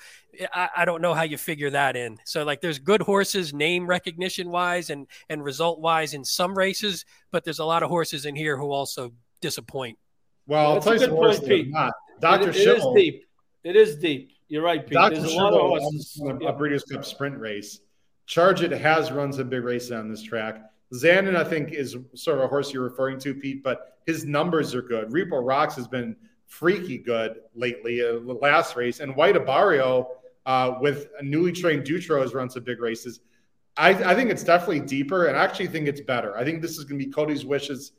I, I don't know how you figure that in. So like, there's good horses, name recognition wise and and result wise in some races, but there's a lot of horses in here who also disappoint. Well, I'll tell you some horses not. Dr. It, it is deep. It is deep. You're right, Pete. Dr. There's a lot of horses. A, a Breeders' Cup sprint race. Charge It has run some big races on this track. Zandon, I think, is sort of a horse you're referring to, Pete, but his numbers are good. Repo Rocks has been freaky good lately, uh, the last race. And White Abarrio, uh, with a newly trained Dutrow, has run some big races. I, I, think it's definitely deeper, and I actually think it's better. I think this is going to be Cody's Wishes'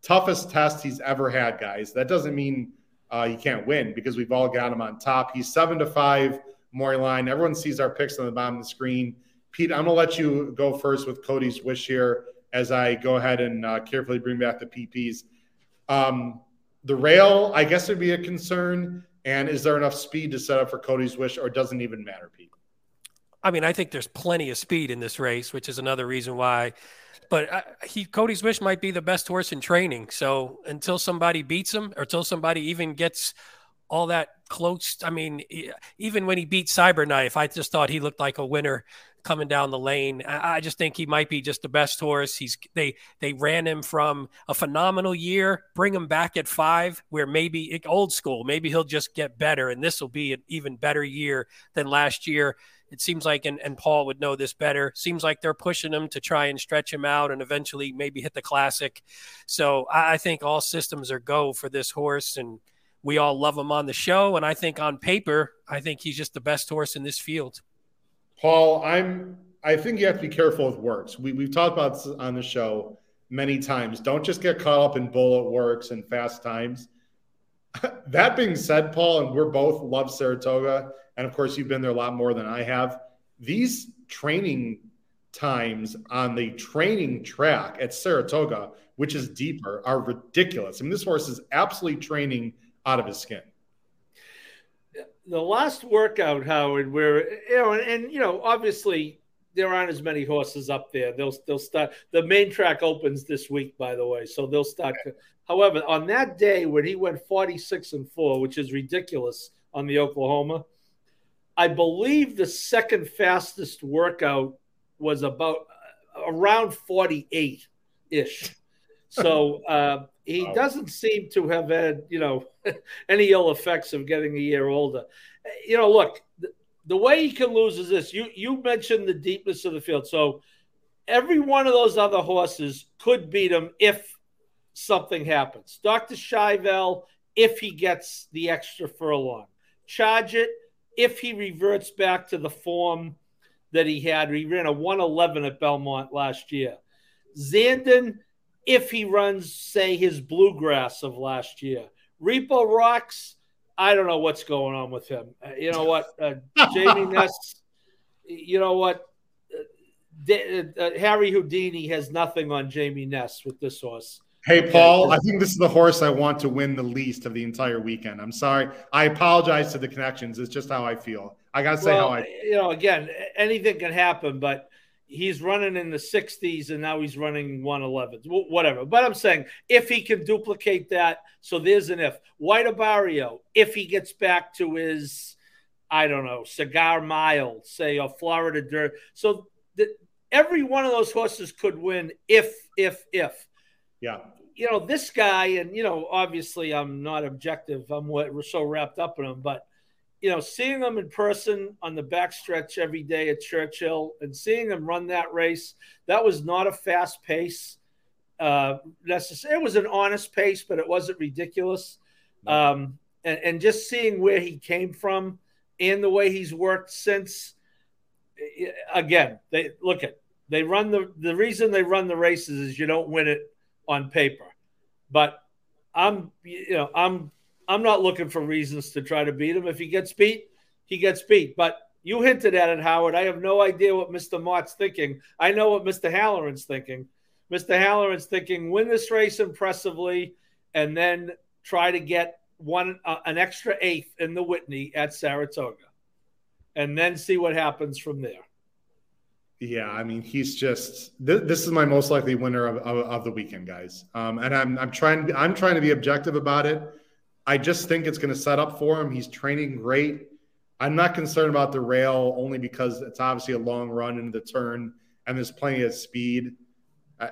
toughest test he's ever had, guys. That doesn't mean uh, he can't win because we've all got him on top. He's seven to five more line. Everyone sees our picks on the bottom of the screen. Pete, I'm going to let you go first with Cody's wish here as I go ahead and uh, carefully bring back the PPs. Um, the rail, I guess, would be a concern. And is there enough speed to set up for Cody's wish, or doesn't even matter, Pete? I mean, I think there's plenty of speed in this race, which is another reason why but uh, he Cody's Wish might be the best horse in training. So until somebody beats him, or until somebody even gets all that close, I mean, even when he beat Cyberknife, I just thought he looked like a winner coming down the lane. I just think he might be just the best horse. He's they they ran him from a phenomenal year, bring him back at five, where maybe old school, maybe he'll just get better, and this will be an even better year than last year. It seems like, and, and Paul would know this better, seems like they're pushing him to try and stretch him out and eventually maybe hit the classic. So I, I think all systems are go for this horse. And we all love him on the show. And I think on paper, I think he's just the best horse in this field. Paul, I'm. I think you have to be careful with works. We, we've talked about this on the show many times. Don't just get caught up in bullet works and fast times. [LAUGHS] that being said, Paul, and we're both love Saratoga and of course, you've been there a lot more than I have. These training times on the training track at Saratoga, which is deeper, are ridiculous. I mean, this horse is absolutely training out of his skin. The last workout, Howard, where you know, and, and you know, obviously there aren't as many horses up there. They'll they'll start. The main track opens this week, by the way, so they'll start. Okay. However, on that day when he went forty six and four, which is ridiculous on the Oklahoma, I believe the second fastest workout was about uh, around 48 ish. So [LAUGHS] uh, he wow. doesn't seem to have had, you know, [LAUGHS] any ill effects of getting a year older. You know, look, the, the way he can lose is this. You you mentioned the deepness of the field. So every one of those other horses could beat him if something happens. Dr. Schivel, if he gets the extra furlong. Charge it if he reverts back to the form that he had. He ran a 111 at Belmont last year. Zandon, if he runs, say, his bluegrass of last year. Repo Rocks, I don't know what's going on with him. Uh, you know what? Uh, [LAUGHS] Jamie Ness, you know what? Uh, uh, Harry Houdini has nothing on Jamie Ness with this horse. Hey, Paul, I think this is the horse I want to win the least of the entire weekend. I'm sorry. I apologize to the connections. It's just how I feel. I got to say well, how I You know, again, anything can happen, but he's running in the 60s and now he's running 111, whatever. But I'm saying if he can duplicate that, so there's an if. White Abarrio, if he gets back to his, I don't know, cigar mile, say, or Florida dirt. So the, every one of those horses could win if, if, if. Yeah. You know, this guy, and, you know, obviously I'm not objective. I'm what, we're so wrapped up in him, but, you know, seeing him in person on the backstretch every day at Churchill and seeing him run that race, that was not a fast pace. Uh, necessary. It was an honest pace, but it wasn't ridiculous. Um, and, and just seeing where he came from and the way he's worked since, again, they look at they run the the reason they run the races is you don't win it on paper. But I'm you know I'm I'm not looking for reasons to try to beat him. If he gets beat, he gets beat. But you hinted at it, Howard. I have no idea what Mr. Mott's thinking. I know what Mr. Halloran's thinking. Mr. Halloran's thinking win this race impressively and then try to get one uh, an extra eighth in the Whitney at Saratoga. and then see what happens from there. Yeah, I mean, he's just th- this is my most likely winner of, of, of the weekend, guys. Um, and I'm I'm trying I'm trying to be objective about it. I just think it's going to set up for him. He's training great. I'm not concerned about the rail only because it's obviously a long run into the turn and there's plenty of speed. I,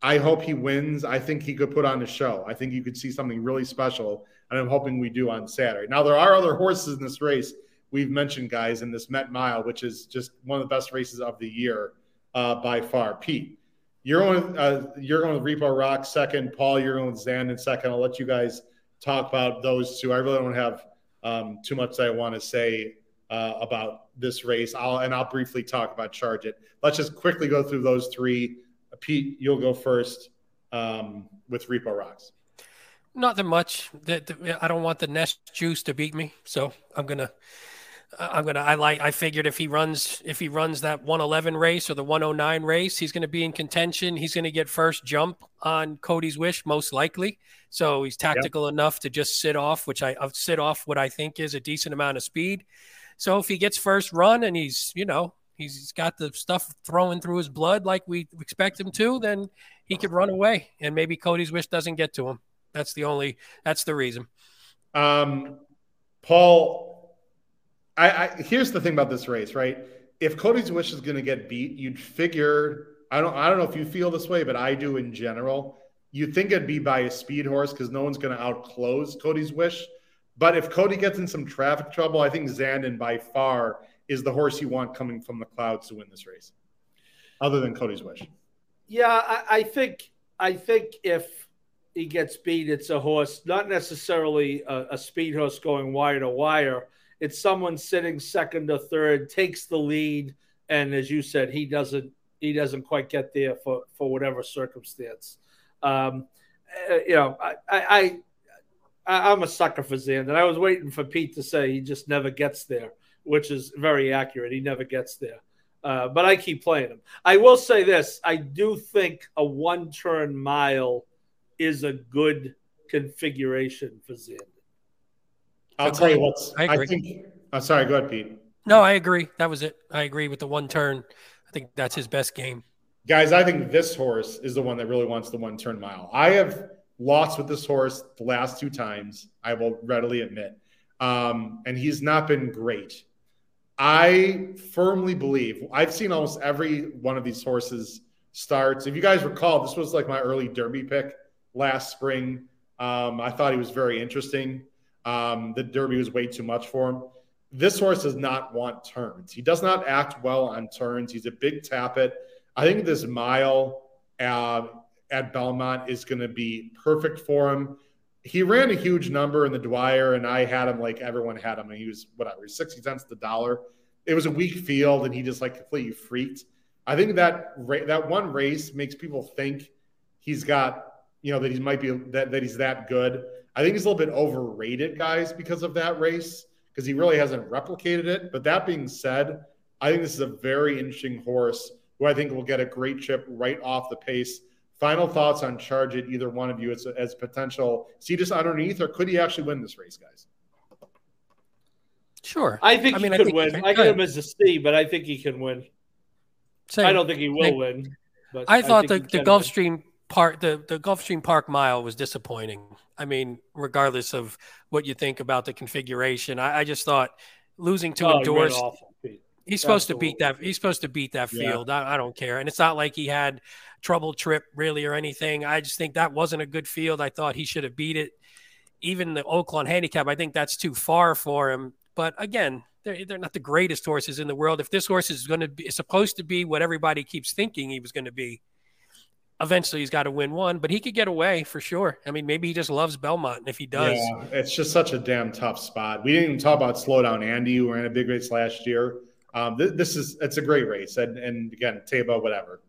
I hope he wins. I think he could put on a show. I think you could see something really special, and I'm hoping we do on Saturday. Now there are other horses in this race we've mentioned guys in this Met Mile, which is just one of the best races of the year uh, by far. Pete, you're going. Uh, you're going with Repo Rock second. Paul, you're going with Zan in second. I'll let you guys talk about those two. I really don't have um, too much that I want to say uh, about this race. I'll and I'll briefly talk about Charge It. Let's just quickly go through those three. Pete, you'll go first um, with Repo Rocks. Not that much. I don't want the Ness juice to beat me, so I'm gonna I'm gonna. I like. I figured if he runs, if he runs that 111 race or the 109 race, he's going to be in contention. He's going to get first jump on Cody's wish, most likely. So he's tactical yep. enough to just sit off, which I uh, sit off what I think is a decent amount of speed. So if he gets first run and he's, you know, he's got the stuff throwing through his blood like we expect him to, then he could run away, and maybe Cody's wish doesn't get to him. That's the only. That's the reason. Um, Paul I, I here's the thing about this race, right? If Cody's Wish is going to get beat, you'd figure. I don't. I don't know if you feel this way, but I do in general. You'd think it'd be by a speed horse because no one's going to outclose Cody's Wish. But if Cody gets in some traffic trouble, I think Zandon by far is the horse you want coming from the clouds to win this race, other than Cody's Wish. Yeah, I, I think. I think if he gets beat, it's a horse, not necessarily a, a speed horse going wire to wire it's someone sitting second or third, takes the lead, and as you said, he doesn't he doesn't quite get there for for whatever circumstance. Um, uh, you know, I, I, I am a sucker for Zandon. I was waiting for Pete to say he just never gets there, which is very accurate. He never gets there. Uh, but I keep playing him. I will say this: I do think a one-turn mile is a good configuration for Zandon. I'll tell you what's. I, agree. I think. Oh, sorry. Go ahead, Pete. No, I agree. That was it. I agree with the one turn. I think that's his best game. Guys, I think this horse is the one that really wants the one turn mile. I have lost with this horse the last two times. I will readily admit, um, and he's not been great. I firmly believe I've seen almost every one of these horses starts. If you guys recall, this was like my early Derby pick last spring. Um, I thought he was very interesting. Um, the Derby was way too much for him. This horse does not want turns. He does not act well on turns. He's a big tappet. I think this mile uh, at Belmont is going to be perfect for him. He ran a huge number in the Dwyer, and I had him like everyone had him, and he was whatever, 60 cents the dollar. It was a weak field, and he just like completely freaked. I think that that one race makes people think he's got, you know, that he might be that, that he's that good. I think he's a little bit overrated, guys, because of that race, because he really hasn't replicated it. But that being said, I think this is a very interesting horse who I think will get a great trip right off the pace. Final thoughts on Charge It, either one of you, as, as potential. See just underneath, or could he actually win this race, guys? Sure. I think I mean, he could I win. I got him as a C, but I think he can win. Same. I don't think he will Same. win. But I thought the, the Gulfstream Park, the, the Gulfstream Park mile was disappointing. I mean, regardless of what you think about the configuration, I, I just thought losing to oh, endorse. He's supposed Absolutely. to beat that. He's supposed to beat that field. Yeah. I, I, don't care, and it's not like he had trouble trip really or anything. I just think that wasn't a good field. I thought he should have beat it. Even the Oaklawn handicap, I think that's too far for him. But again, they're, they're not the greatest horses in the world. If this horse is going to be supposed to be what everybody keeps thinking he was going to be, eventually he's got to win one, but he could get away for sure. I mean, maybe he just loves Belmont. And if he does, yeah, it's just such a damn tough spot. We didn't even talk about slow down Andy, who ran a big race last year. Um, th- this is it's a great race, and and again, Taiba, whatever,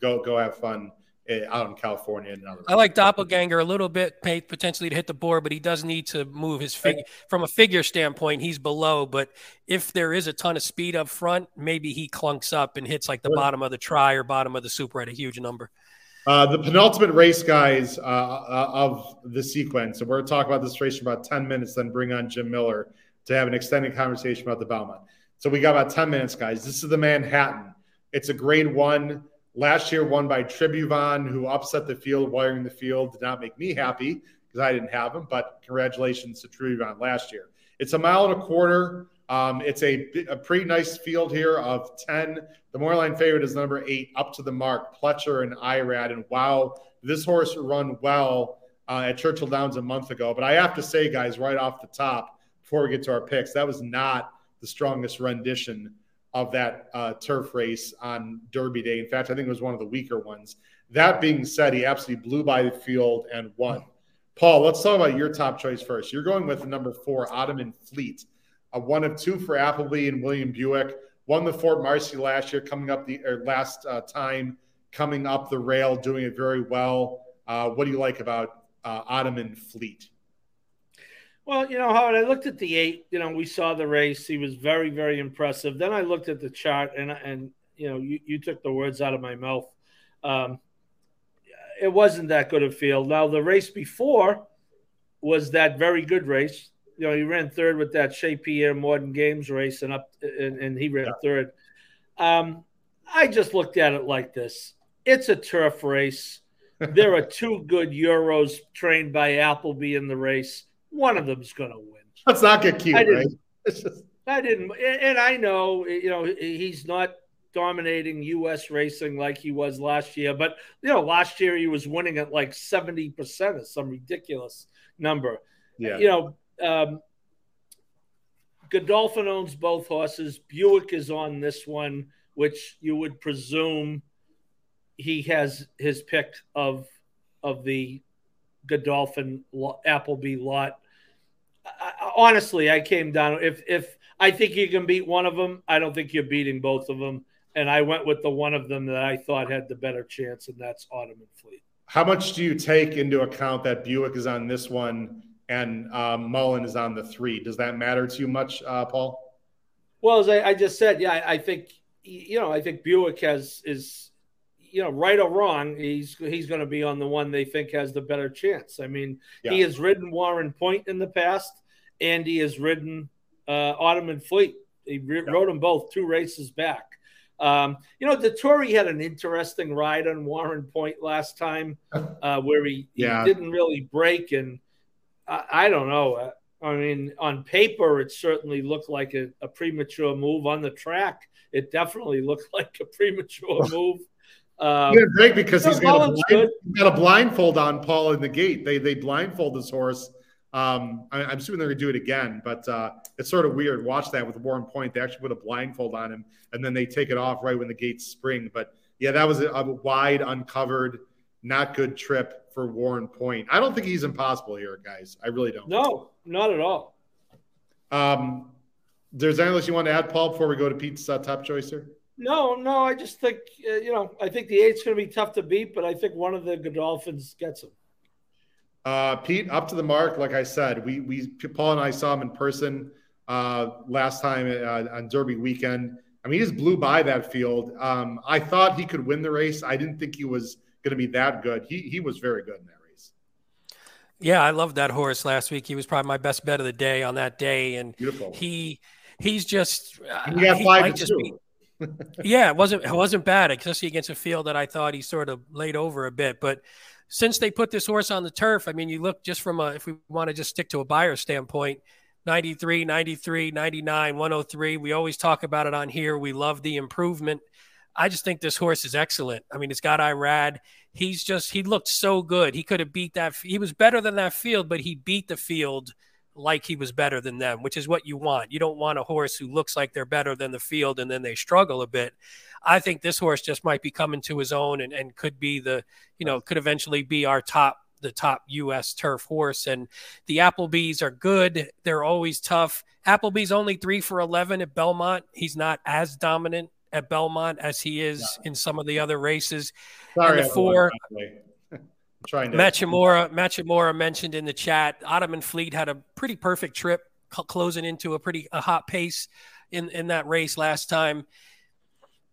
go go have fun eh, out in California. And I like Doppelganger a little bit, potentially to hit the board, but he does need to move his figure from a figure standpoint. He's below, but if there is a ton of speed up front, maybe he clunks up and hits like the bottom of the try or bottom of the super at a huge number. Uh, the penultimate race, guys, uh, uh, of the sequence. And we're going to talk about this race for about 10 minutes, then bring on Jim Miller to have an extended conversation about the Belmont. So we got about 10 minutes, guys. This is the Manhattan. It's a grade one. Last year, won by Tribhuvan, who upset the field, wiring the field. Did not make me happy because I didn't have him, but congratulations to Tribhuvan last year. It's a mile and a quarter. Um, it's a, a pretty nice field here of 10. The Moorline favorite is number eight, up to the mark, Pletcher and Irad. And wow, this horse run well uh, at Churchill Downs a month ago. But I have to say, guys, right off the top, before we get to our picks, that was not the strongest rendition of that uh, turf race on Derby Day. In fact, I think it was one of the weaker ones. That being said, he absolutely blew by the field and won. Paul, let's talk about your top choice first. You're going with number four, Ottoman Fleet, a one of two for Appleby and William Buick. Won the Fort Marcy last year, coming up the or last uh, time, coming up the rail, doing it very well. Uh, what do you like about uh, Ottoman Fleet? Well, you know, Howard, I looked at the eight. You know, we saw the race. He was very, very impressive. Then I looked at the chart, and and you know, you, you took the words out of my mouth. Um, it wasn't that good a field. Now the race before was that very good race. You know, he ran third with that Chez Pierre Modern Games race, and up, and, and he ran yeah. third. Um, I just looked at it like this: it's a turf race. [LAUGHS] there are two good Euros trained by Appleby in the race one of them's going to win. Let's not get cute, I right? Just... I didn't, and I know, you know, he's not dominating U.S. racing like he was last year, but you know, last year he was winning at like seventy percent of some ridiculous number. Yeah, you know, um, Godolphin owns both horses. Buick is on this one, which you would presume he has his pick of of the Godolphin Appleby lot. I, honestly, I came down if if I think you can beat one of them, I don't think you're beating both of them. And I went with the one of them that I thought had the better chance, and that's Ottoman Fleet. How much do you take into account that Buick is on this one and um, Mullen is on the three? Does that matter to you much, uh, Paul? Well, as I, I just said, yeah, I, I think you know, I think Buick has is you know, right or wrong, he's he's going to be on the one they think has the better chance. I mean, yeah. he has ridden Warren Point in the past, and he has ridden uh, Ottoman Fleet. He re- yeah. rode them both two races back. Um, you know, Dettori had an interesting ride on Warren Point last time, [LAUGHS] uh, where he, yeah. he, didn't really break, and I, I don't know. I mean, on paper, it certainly looked like a, a, premature move. On the track, it definitely looked [LAUGHS] like a premature [LAUGHS] move. Um, yeah, great because he's got, a blind, he's got a blindfold on Paul in the gate. They they blindfold this horse. Um, I, am assuming they're going to do it again, but uh, it's sort of weird. Watch that with Warren Point. They actually put a blindfold on him, and then they take it off right when the gates spring. But yeah, that was a, a wide, uncovered, not good trip for Warren Point. I don't think he's impossible here, guys. I really don't. No, not at all. Um, there's anything else you want to add, Paul, before we go to Pete's uh, top choice here? No, no. I just think uh, you know. I think the eight's going to be tough to beat, but I think one of the Godolphins gets him. Uh, Pete, up to the mark. Like I said, we we Paul and I saw him in person uh, last time uh, on Derby weekend. I mean, he just blew by that field. Um, I thought he could win the race. I didn't think he was going to be that good. He he was very good in that race. Yeah, I loved that horse last week. He was probably my best bet of the day on that day, and Beautiful. he he's just he got five to two. Be, [LAUGHS] yeah, it wasn't it wasn't bad, especially against a field that I thought he sort of laid over a bit. But since they put this horse on the turf, I mean, you look just from a if we want to just stick to a Beyer standpoint, 93, 93, 99, 103. We always talk about it on here. We love the improvement. I just think this horse is excellent. I mean, it's got Irad. He's just he looked so good. He could have beat that. He was better than that field, but he beat the field like he was better than them, which is what you want. You don't want a horse who looks like they're better than the field and then they struggle a bit. I think this horse just might be coming to his own and, and could be the, you know, could eventually be our top, the top U.S. turf horse. And the Applebys are good. They're always tough. Appleby's only three for 11 at Belmont. He's not as dominant at Belmont as he is in some of the other races. Sorry, and the four [LAUGHS] trying to Machimura, Machimura mentioned in the chat, Ottoman Fleet had a pretty perfect trip, closing into a pretty a hot pace in in that race last time.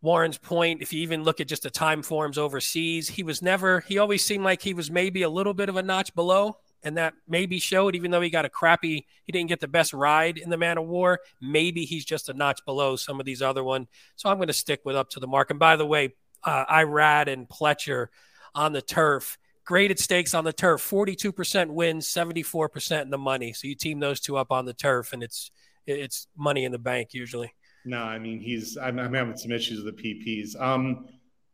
Warren's point, if you even look at just the time forms overseas, he was never, he always seemed like he was maybe a little bit of a notch below and that maybe showed, even though he got a crappy, he didn't get the best ride in the Man o' War. Maybe he's just a notch below some of these other one. So I'm going to stick with up to the mark. And by the way, uh, Irad and Pletcher on the turf, graded stakes on the turf, 42% wins, 74% in the money. So you team those two up on the turf, and it's it's money in the bank usually. No, I mean he's. I'm, I'm having some issues with the PPs. Um,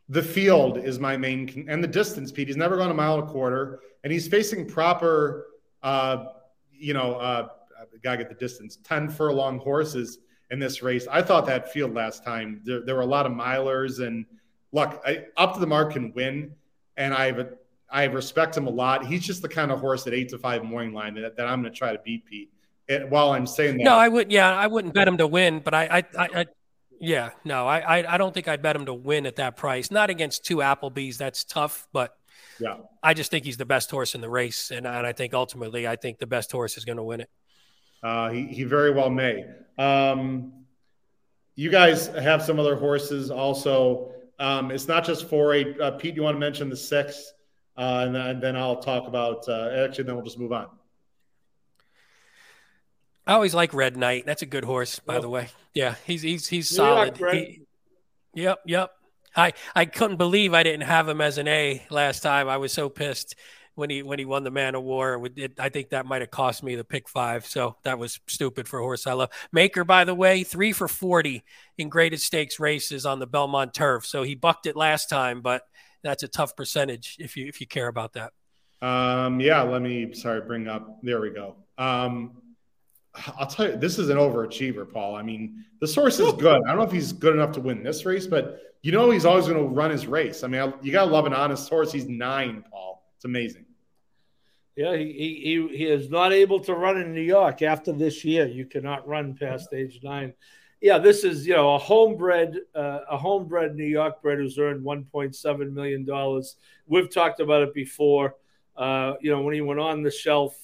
the field is my main and the distance. Pete, he's never gone a mile and a quarter, and he's facing proper. Uh, you know, uh, gotta get the distance. Ten furlong horses in this race. I thought that field last time there, there were a lot of milers, and look, I, up to the mark can win, and I've I respect him a lot. He's just the kind of horse at eight to five morning line that, that I'm going to try to beat Pete. It, while I'm saying that, no, I would. Yeah, I wouldn't bet him to win, but I, I, I yeah, no, I, I, I don't think I'd bet him to win at that price. Not against two Appleby's, that's tough, but yeah, I just think he's the best horse in the race, and, and I think ultimately, I think the best horse is going to win it. Uh, he, he very well may. Um, you guys have some other horses also. Um, it's not just four eight. Uh, Pete, you want to mention the six, uh, and, then, and, then, I'll talk about. Uh, actually, then we'll just move on. I always like Red Knight. That's a good horse, by oh. the way. Yeah, he's he's he's New solid. He, yep, yep. I I couldn't believe I didn't have him as an A last time. I was so pissed when he when he won the Man o' War. It, I think that might have cost me the pick five. So that was stupid for a horse I love. Maker, by the way, three for forty in graded stakes races on the Belmont turf. So he bucked it last time, but that's a tough percentage if you if you care about that. Um, yeah, let me sorry bring up. There we go. Um, I'll tell you, this is an overachiever, Paul. I mean, the source is good. I don't know if he's good enough to win this race, but you know he's always going to run his race. I mean, you got to love an honest horse. He's nine, Paul. It's amazing. Yeah, he, he he is not able to run in New York after this year. You cannot run past age nine. Yeah, this is you know a homebred uh, a homebred New York bred who's earned 1.7 million dollars. We've talked about it before. Uh, you know when he went on the shelf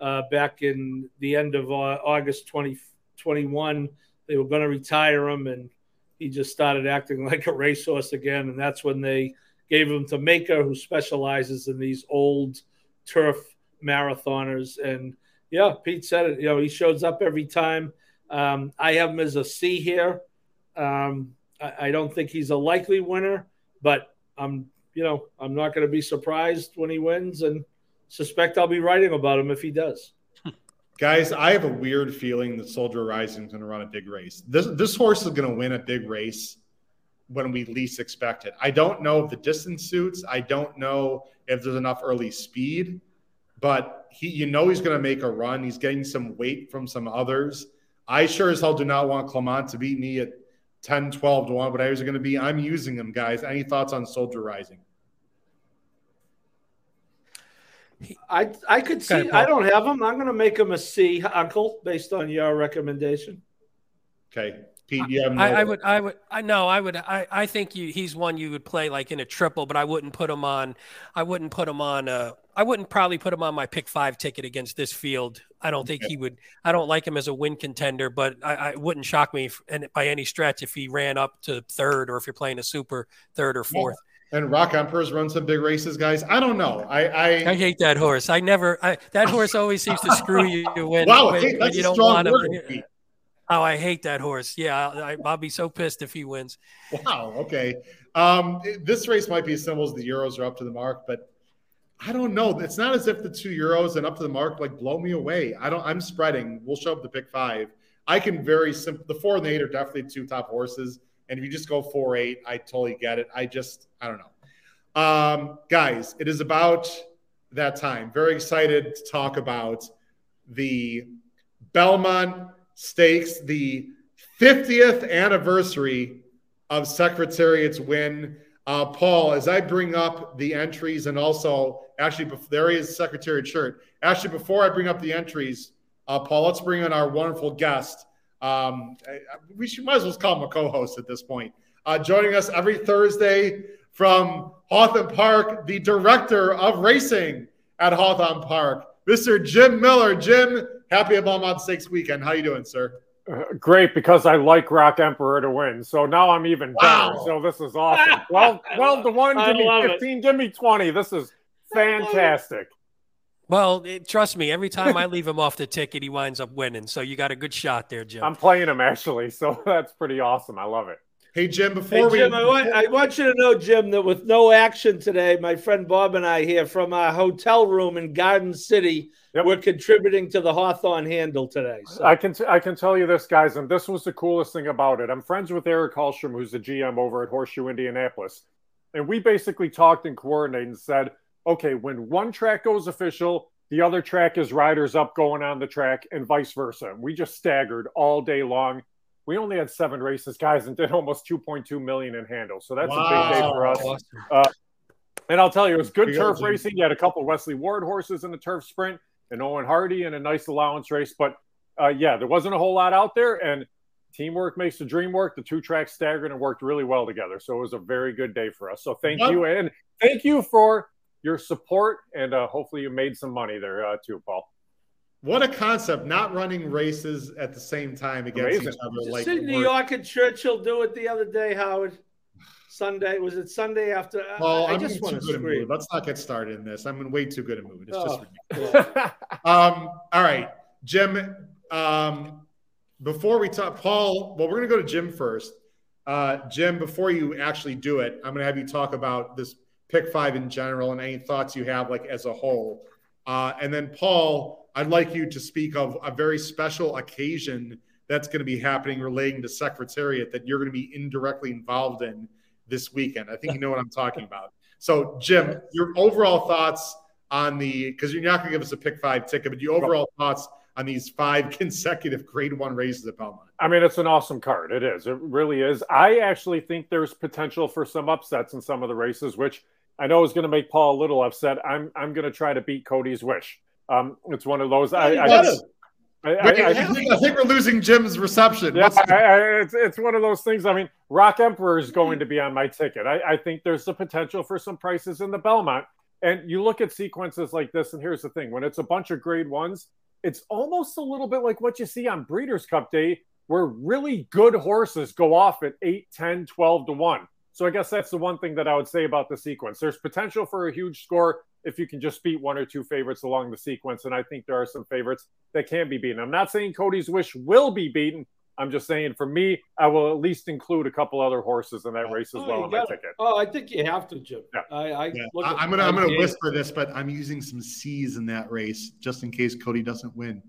uh, back in the end of uh, August 2021. 20, they were going to retire him, and he just started acting [LAUGHS] like a racehorse again. And that's when they gave him to Maker, who specializes in these old turf marathoners. And yeah, Pete said it. You know, he shows up every time. Um, I have him as a C here. Um, I, I don't think he's a likely winner, but I'm, you know, I'm not going to be surprised when he wins. And suspect I'll be writing about him if he does. Guys, I have a weird feeling that Soldier Rising is going to run a big race. This this horse is going to win a big race when we least expect it. I don't know if the distance suits. I don't know if there's enough early speed, but he, you know, he's going to make a run. He's getting some weight from some others. I sure as hell do not want Clement to beat me at 10, 12 to 1, but I was going to be. I'm using him, guys. Any thoughts on Soldier Rising? I I could see. I don't have him. I'm going to make him a C, Uncle, based on your recommendation. Okay, Pete, you have no I, I, would. I would. I know. I would. I. I think you. He's one you would play like in a triple, but I wouldn't put him on. I wouldn't put him on. Uh, I wouldn't probably put him on my pick five ticket against this field. I don't think okay. he would. I don't like him as a win contender, but I, I wouldn't shock me if, and by any stretch if he ran up to third or if you're playing a super third or fourth. Yeah and Rockemperor's run some big races, guys. I don't know. I I, I hate that horse. I never. I, that horse always seems to screw you [LAUGHS] when, wow, when, when you don't want him. Oh, I hate that horse. Yeah, I, will be so pissed if he wins. Wow. Okay. Um, this race might be as simple as the Euros are up to the mark, but I don't know. It's not as if the two Euros and up to the mark like blow me away. I don't. I'm spreading. We'll show up the pick five. I can very simple. The four and the eight are definitely two top horses. And if you just go four eight, I totally get it. I just I don't know, um, guys. It is about that time. Very excited to talk about the Belmont Stakes, the 50th anniversary of Secretariat's win. Uh, Paul, as I bring up the entries and also actually, there is Secretariat shirt. Actually, before I bring up the entries, uh, Paul, let's bring in our wonderful guest. Um, we should might as well call him a co-host at this point. Uh, joining us every Thursday from Hawthorne Park, the director of racing at Hawthorne Park, Mr. Jim Miller. Jim, happy Belmont Stakes weekend. How you doing, sir? Uh, great, because I like Rockemperor to win. So now I'm even wow. better. So this is awesome. [LAUGHS] 12, 12 to 1, give me 15, it. give me 20. This is fantastic. Well, it, trust me, every time I leave him off the ticket, he winds up winning. So you got a good shot there, Jim. I'm playing him actually, so [LAUGHS] that's pretty awesome. I love it. Hey Jim, before hey, Jim, we I want, I want you to know, Jim, that with no action today, my friend Bob and I here from our hotel room in Garden City, yep. we're contributing to the Hawthorne handle today. So. I can t- I can tell you this, guys, and this was the coolest thing about it. I'm friends with Eric Halstrom, who's the GM over at Horseshoe Indianapolis, and we basically talked and coordinated and said, okay, when one track goes official, the other track is riders up going on the track, and vice versa. And we just staggered all day long we only had seven races, guys, and did [LAUGHS] almost 2.2 million in handle. So that's wow. a big day for us. Awesome. Uh, and I'll tell you, it was good turf racing. You had a couple Wesley Ward horses in the turf sprint, and Owen Hardy in a nice allowance race. But uh, yeah, there wasn't a whole lot out there, and teamwork makes the dream work. The two tracks staggered and worked really well together. So it was a very good day for us. So thank yep. you, and thank you for your support, and uh, hopefully you made some money there uh, too, Paul. What a concept! Not running races at the same time against Amazing. each other. Just like New York and Churchill do it the other day, Howard. Sunday was it Sunday after? Well, I, I just want to scream. Let's not get started in this. I'm in way too good a mood. It's oh, just ridiculous. [LAUGHS] Um, all right, Jim. Um, before we talk, Paul. Well, we're going to go to Jim first. Uh, Jim, before you actually do it, I'm going to have you talk about this pick five in general and any thoughts you have, like as a whole. Uh, and then Paul I'd like you to speak of a very special occasion that's going to be happening relating to Secretariat that you're going to be indirectly involved in this weekend. I think you know what I'm talking about. So, Jim, your overall thoughts on the because you're not going to give us a pick five ticket, but your overall thoughts on these five [LAUGHS] consecutive grade one races at Belmont. I mean, it's an awesome card. It is. It really is. I actually think there's potential for some upsets in some of the races, which I know it's going to make Paul a little upset. I'm I'm going to try to beat Cody's wish. Um, it's one of those. I, I, I, I, think, I, think, we're losing Jim's reception. Yeah, it's, it's one of those things. I mean, Rockemperor is going to be on my ticket. I, think there's the potential for some prices in the Belmont. And you look at sequences like this, and here's the thing when it's a bunch of grade ones, it's almost a little bit like what you see on Breeders' Cup Day, where really good horses go off at 8, 10, 12 to 1. So I guess that's the one thing that I would say about the sequence. There's potential for a huge score if you can just beat one or two favorites along the sequence. And I think there are some favorites that can be beaten. I'm not saying Cody's Wish will be beaten. I'm just saying for me, I will at least include a couple other horses in that race as oh, well on my ticket. Oh, I think you have to, Jim. Yeah. I, I yeah. I'm gonna I'm gonna whisper this, but I'm using some C's in that race just in case Cody doesn't win.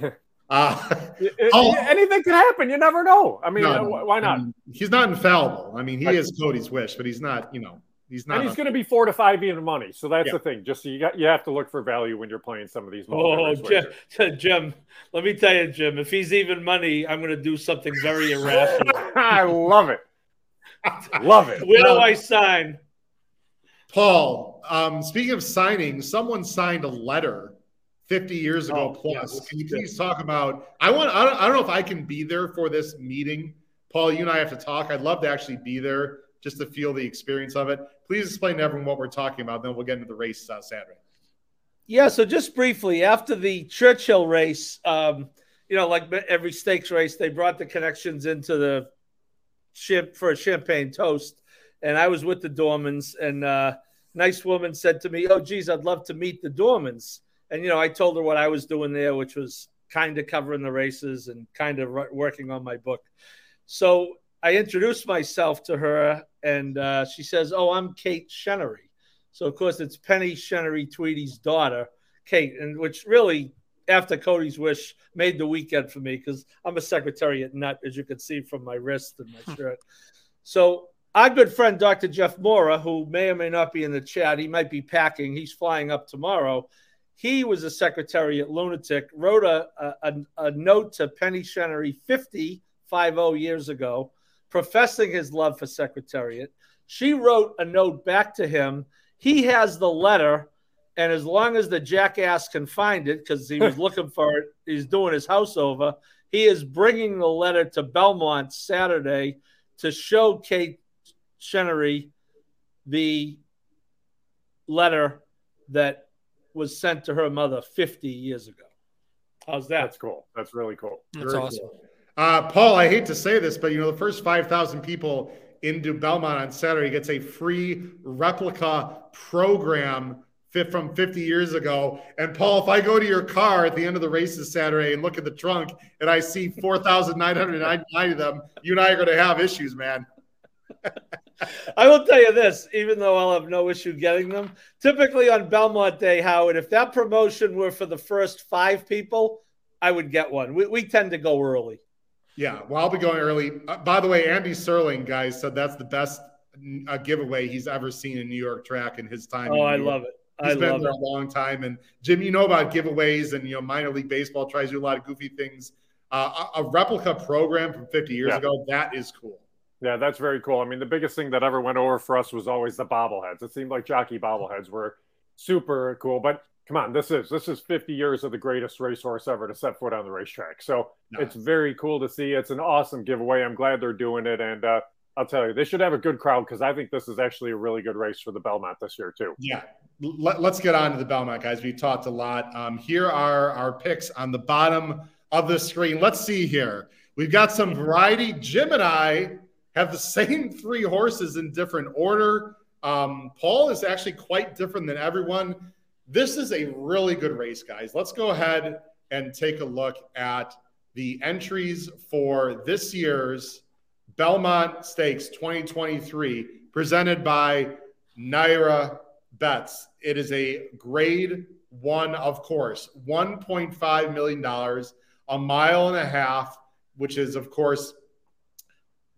[LAUGHS] Uh, oh, anything could happen. You never know. I mean, no, why not? I mean, he's not infallible. I mean, he is Cody's wish, but he's not. You know, He's not. And he's going to be four to five even money. So that's yeah. the thing. Just so you got you have to look for value when you're playing some of these. Oh, Jim, [LAUGHS] Jim, let me tell you, Jim. If he's even money, I'm going to do something very irrational. [LAUGHS] I love it. love it. Where do I sign? Paul, um, speaking of signing, someone signed a letter 50 years ago oh, plus. Can you please talk about? I want. I don't, I don't know if I can be there for this meeting. Paul, you and I have to talk. I'd love to actually be there just to feel the experience of it. Please explain to everyone what we're talking about. Then we'll get into the race uh, Saturday. Yeah. So just briefly, after the Churchill race, um, you know, like every stakes race, they brought the connections into the ship for a champagne toast, and I was with the Dormans, and uh, nice woman said to me, "Oh, geez, I'd love to meet the Dormans." And you know, I told her what I was doing there, which was kind of covering the races and kind of working on my book. So I introduced myself to her, and uh, she says, "Oh, I'm Kate Chenery." So of course it's Penny Chenery Tweedy's daughter, Kate, and which really, after Cody's wish, made the weekend for me because I'm a secretary secretariat nut, as you can see from my wrist and my shirt. So our good friend Dr. Jeff Mora, who may or may not be in the chat, he might be packing. He's flying up tomorrow. He was a secretariat lunatic. Wrote a, a, a note to Penny Chenery 50, 50 years ago professing his love for Secretariat. She wrote a note back to him. He has the letter, and as long as the jackass can find it, because he was [LAUGHS] looking for it, he's doing his house over. He is bringing the letter to Belmont Saturday to show Kate Chenery the letter that was sent to her mother 50 years ago. How's that? That's cool. That's really cool. That's Very awesome. Cool. Uh, Paul, I hate to say this, but you know the first five thousand people into Belmont on Saturday gets a free replica program from 50 years ago. And Paul, if I go to your car at the end of the races Saturday and look at the trunk and I see 4,999 of them, you and I are going to have issues, man. [LAUGHS] I will tell you this, even though I'll have no issue getting them. Typically on Belmont Day, Howard, if that promotion were for the first five people, I would get one. We, we tend to go early. Yeah, well, I'll be going early. Uh, by the way, Andy Serling, guys, said that's the best uh, giveaway he's ever seen in New York track in his time. Oh, I love it. He's I been there it. a long time. And Jim, you know about giveaways and you know minor league baseball tries to do a lot of goofy things. Uh, a, a, replica program from 50 years yeah. ago, that is cool. Yeah, that's very cool. I mean, the biggest thing that ever went over for us was always the bobbleheads. It seemed like jockey bobbleheads were super cool. But come on, this is this is 50 years of the greatest racehorse ever to set foot on the racetrack. So nice. it's very cool to see. It's an awesome giveaway. I'm glad they're doing it, and uh, I'll tell you, they should have a good crowd because I think this is actually a really good race for the Belmont this year too. Yeah, Let, us get on to the Belmont, guys. We talked a lot. Um, here are our picks on the bottom of the screen. Let's see here. We've got some variety. Jim and I have the same [LAUGHS] three horses in different order. Um, Paul is actually quite different than everyone. This is a really good race, guys. Let's go ahead and take a look at the entries for this year's Belmont Stakes 2023, presented by NYRA Bets. It is a grade one, of course, $1.5 million, a mile and a half, which is, of course,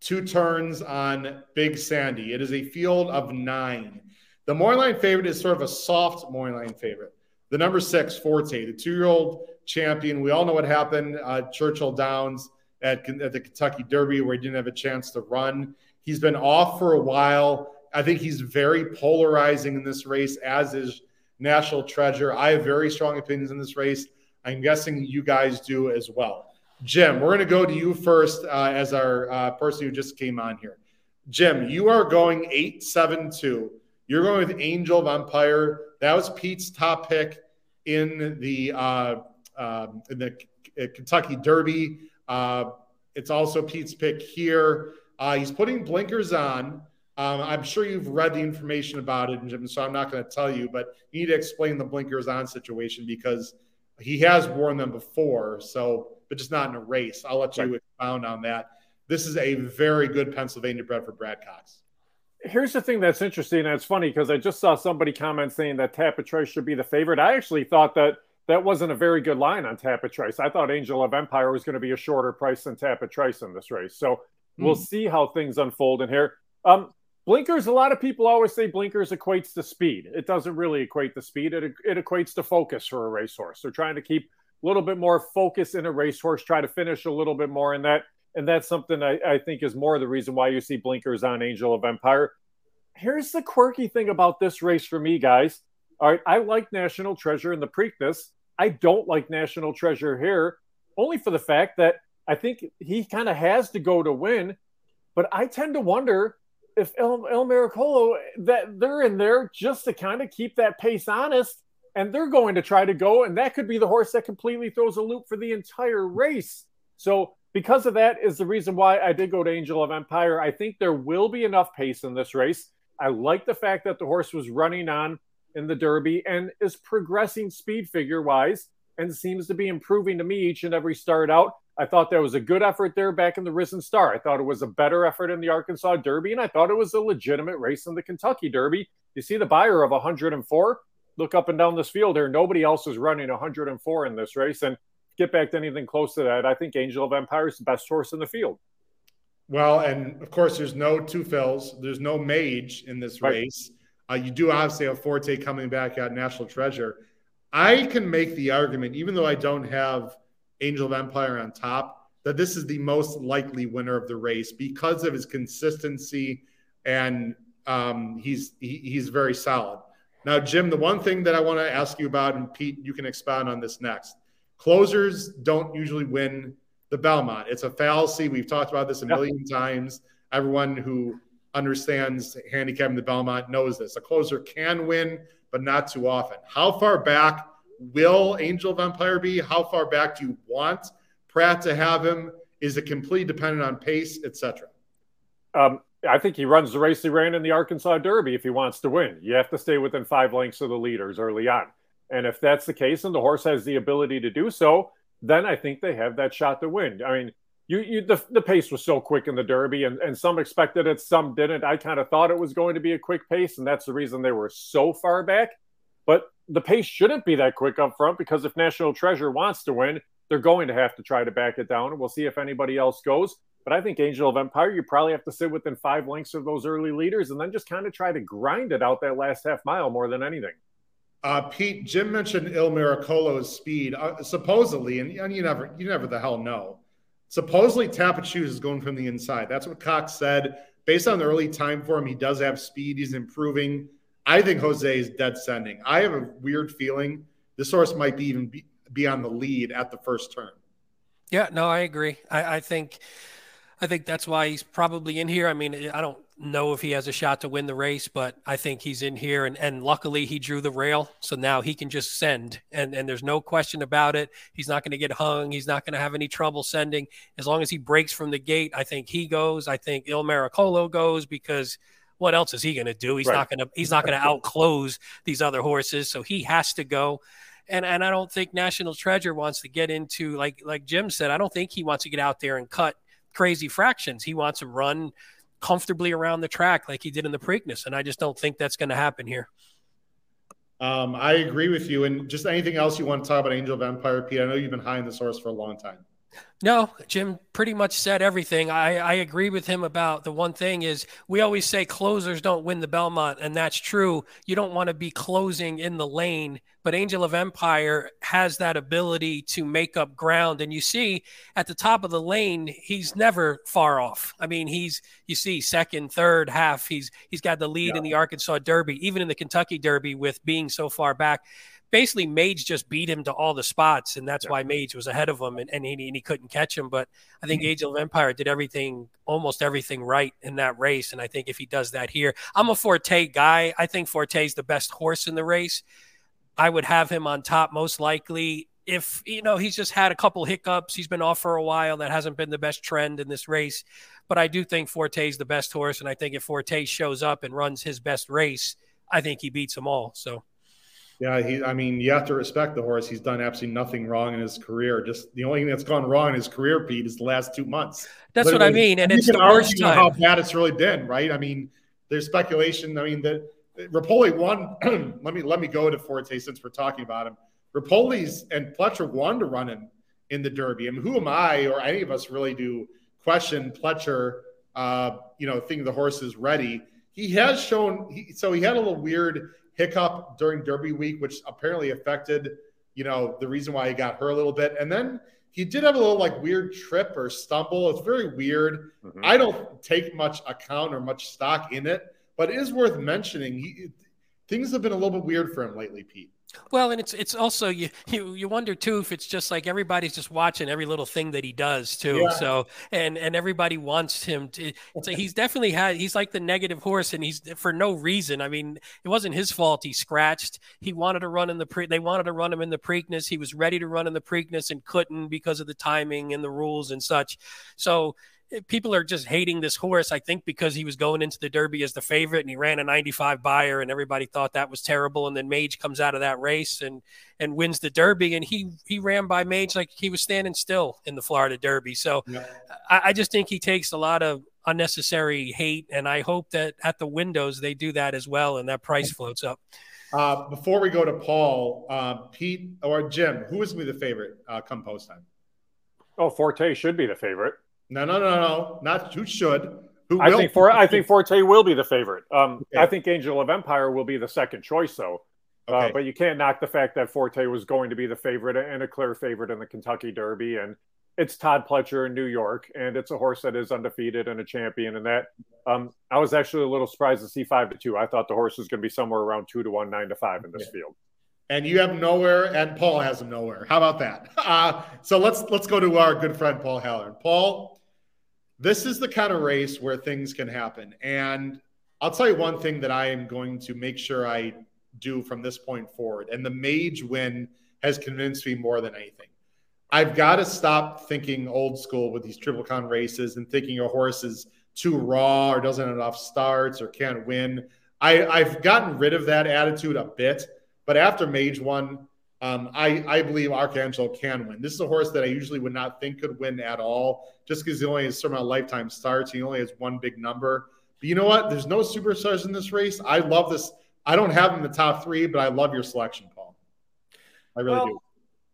two turns on Big Sandy. It is a field of nine. The morning line favorite is sort of a soft morning line favorite. The number six, Forte, the two year old champion. We all know what happened uh, Churchill Downs at, at the Kentucky Derby, where he didn't have a chance to run. He's been off for a while. I think he's very polarizing in this race, as is National Treasure. I have very strong opinions in this race. I'm guessing you guys do as well. Jim, we're going to go to you first uh, as our uh, person who just came on here. Jim, you are going 872. You're going with Angel of. That was Pete's top pick in the uh, um, in the Kentucky Derby. Uh, it's also Pete's pick here. Uh, he's putting blinkers on. Um, I'm sure you've read the information about it, Jim, so I'm not going to tell you, but you need to explain the blinkers on situation because he has worn them before. So, but just not in a race. I'll let you right. expound on that. This is a very good Pennsylvania bred for Brad Cox here's the thing that's interesting, and it's funny because I just saw somebody comment saying that Tapit Trice should be the favorite. I actually thought that that wasn't a very good line on Tapit Trice. I thought Angel of Empire was going to be a shorter price than Tapit Trice in this race. So mm. we'll see how things unfold in here. Um, blinkers, a lot of people always say blinkers equates to speed. It doesn't really equate to speed. It, it equates to focus for a racehorse. They're trying to keep little bit more focus in a racehorse, try to finish a little bit more in that and that's something I, I, think is more the reason why you see blinkers on Angel of Empire. Here's the quirky thing about this race for me, guys. All right, I like National Treasure in the Preakness. I don't like National Treasure here, only for the fact that I think he kind of has to go to win. But I tend to wonder if El, El that they're in there just to kind of keep that pace honest, and they're going to try to go, and that could be the horse that completely throws a loop for the entire race. So because of that is the reason why I did go to Angel of Empire. I think there will be enough pace in this race. I like the fact that the horse was running on in the Derby and is progressing speed figure wise and seems to be improving to me each and every start out. I thought there was a good effort there back in the Risen Star. I thought it was a better effort in the Arkansas Derby, and I thought it was a legitimate race in the Kentucky Derby. You see the Beyer of 104. Look up and down this field here. Nobody else is running 104 in this race. And get back to anything close to that, I think Angel of Empire is the best horse in the field. Well, and of course, there's no Two Phils. There's no mage in this right. race. Uh, you do obviously have Forte coming back at National Treasure. I can make the argument, even though I don't have Angel of Empire on top, that this is the most likely winner of the race because of his consistency and um, he's he, he's very solid. Now, Jim, the one thing that I want to ask you about, and Pete, you can expound on this next. Closers don't usually win the Belmont. It's a fallacy. We've talked about this a million yep. times. Everyone who understands handicapping the Belmont knows this. A closer can win, but not too often. How far back will Angel of Empire be? How far back do you want Prat to have him? Is it completely dependent on pace, etc.? Um, I think he runs the race he ran in the Arkansas Derby if he wants to win. You have to stay within five lengths of the leaders early on. And if that's the case and the horse has the ability to do so, then I think they have that shot to win. I mean, you, you the, the pace was so quick in the Derby, and, and some expected it, some didn't. I kind of thought it was going to be a quick pace, and that's the reason they were so far back. But the pace shouldn't be that quick up front because if National Treasure wants to win, they're going to have to try to back it down. We'll see if anybody else goes. But I think Angel of Empire, you probably have to sit within five lengths of those early leaders and then just kind of try to grind it out that last half mile more than anything. Uh, Pete, Jim mentioned Il Miracolo's speed. Uh, supposedly, and, and, you never, you never the hell know. Supposedly, Tapit Shoes is going from the inside. That's what Cox said. Based on the early time for him, he does have speed. He's improving. I think Jose is dead sending. I have a weird feeling this horse might be even be, be on the lead at the first turn. Yeah, no, I agree. I, I think I think that's why he's probably in here. I mean, I don't know if he has a shot to win the race, but I think he's in here. And, and luckily, he drew the rail. So now he can just send. And, and there's no question about it. He's not going to get hung. He's not going to have any trouble sending. As long as he breaks from the gate, I think he goes. I think Il Miracolo goes because what else is he going to do? He's right. not going to he's not going to outclose these other horses. So he has to go. And, and I don't think National Treasure wants to get into like like Jim said. I don't think he wants to get out there and cut – crazy fractions. He wants to run comfortably around the track like he did in the Preakness, and I just don't think that's going to happen here. Um, I agree with you. And just anything else you want to talk about Angel of Empire, Pete? I know you've been high in the source for a long time. No, Jim pretty much said everything. I, I agree with him about the one thing is we always say closers don't win the Belmont, and that's true. You don't want to be closing in the lane, but Angel of Empire has that ability to make up ground. And you see at the top of the lane, he's never far off. I mean, he's you see second, third, half. He's he's got the lead yeah. in the Arkansas Derby, even in the Kentucky Derby with being so far back basically Mage just beat him to all the spots, and that's yeah. why Mage was ahead of him, and, and, he, and he couldn't catch him. But I think mm-hmm. Of Empire did everything, almost everything right in that race, and I think if he does that here, I'm a Forte guy. I think Forte is the best horse in the race. I would have him on top most likely. If you know he's just had a couple hiccups, he's been off for a while. That hasn't been the best trend in this race, but I do think Forte is the best horse, and I think if Forte shows up and runs his best race, I think he beats them all. So. Yeah, he. I mean, you have to respect the horse. He's done absolutely nothing wrong in his career. Just the only thing that's gone wrong in his career, Pete, is the last two months. That's Literally, what I mean, and it's the worst time. How bad it's really been, right? I mean, there's speculation. I mean, that Repole won. [CLEARS THROAT] let me let me go to Forte since we're talking about him. Repole's and Pletcher won to run him in the Derby. I mean, who am I or any of us really do question Pletcher? Uh, you know, think the horse is ready. He has shown. He, so he had a little weird hiccup during Derby week, which apparently affected, you know, the reason why he got hurt a little bit. And then he did have a little like weird trip or stumble. It's very weird. Mm-hmm. I don't take much account or much stock in it, but it is worth mentioning. He, things have been a little bit weird for him lately, Pete. Well, and it's it's also you you you wonder too if it's just like everybody's just watching every little thing that he does too. Yeah. So and and everybody wants him to. So he's definitely had he's like the negative horse, and he's for no reason. I mean, it wasn't his fault. He scratched. He wanted to run in the pre. They wanted to run him in the Preakness. He was ready to run in the Preakness and couldn't because of the timing and the rules and such. So people are just hating this horse. I think because he was going into the Derby as the favorite and he ran a 95 Beyer and everybody thought that was terrible. And then Mage comes out of that race and and wins the Derby and he he ran by Mage like he was standing still in the Florida Derby. So yeah. I, I just think he takes a lot of unnecessary hate and I hope that at the windows they do that as well and that price floats up. Uh, before we go to Paul, uh, Pete or Jim, who is me the favorite uh, come post time? Oh, Forte should be the favorite. No, no, no, no. Not who should. Who I think for I think Forte will be the favorite. Um, okay. I think Angel of Empire will be the second choice, though. Uh, okay. Uh, but you can't knock the fact that Forte was going to be the favorite and a clear favorite in the Kentucky Derby, and it's Todd Pletcher in New York, and it's a horse that is undefeated and a champion. And that um, I was actually a little surprised to see five to two. I thought the horse was going to be somewhere around two to one, nine to five in this yeah. field and you have nowhere, and Paul has him nowhere. How about that? [LAUGHS] Uh, so let's let's go to our good friend Paul Halloran. Paul, this is the kind of race where things can happen. And I'll tell you one thing that I am going to make sure I do from this point forward. And the mage win has convinced me more than anything. I've got to stop thinking old school with these Triple Crown races and thinking a horse is too raw or doesn't have enough starts or can't win. I, I've gotten rid of that attitude a bit, but after Mage one, um, I, I believe Arcangelo can win. This is a horse that I usually would not think could win at all, just because he only has certain of lifetime starts. He only has one big number. But you know what? There's no superstars in this race. I love this. I don't have him in the top three, but I love your selection, Paul. I really well, do.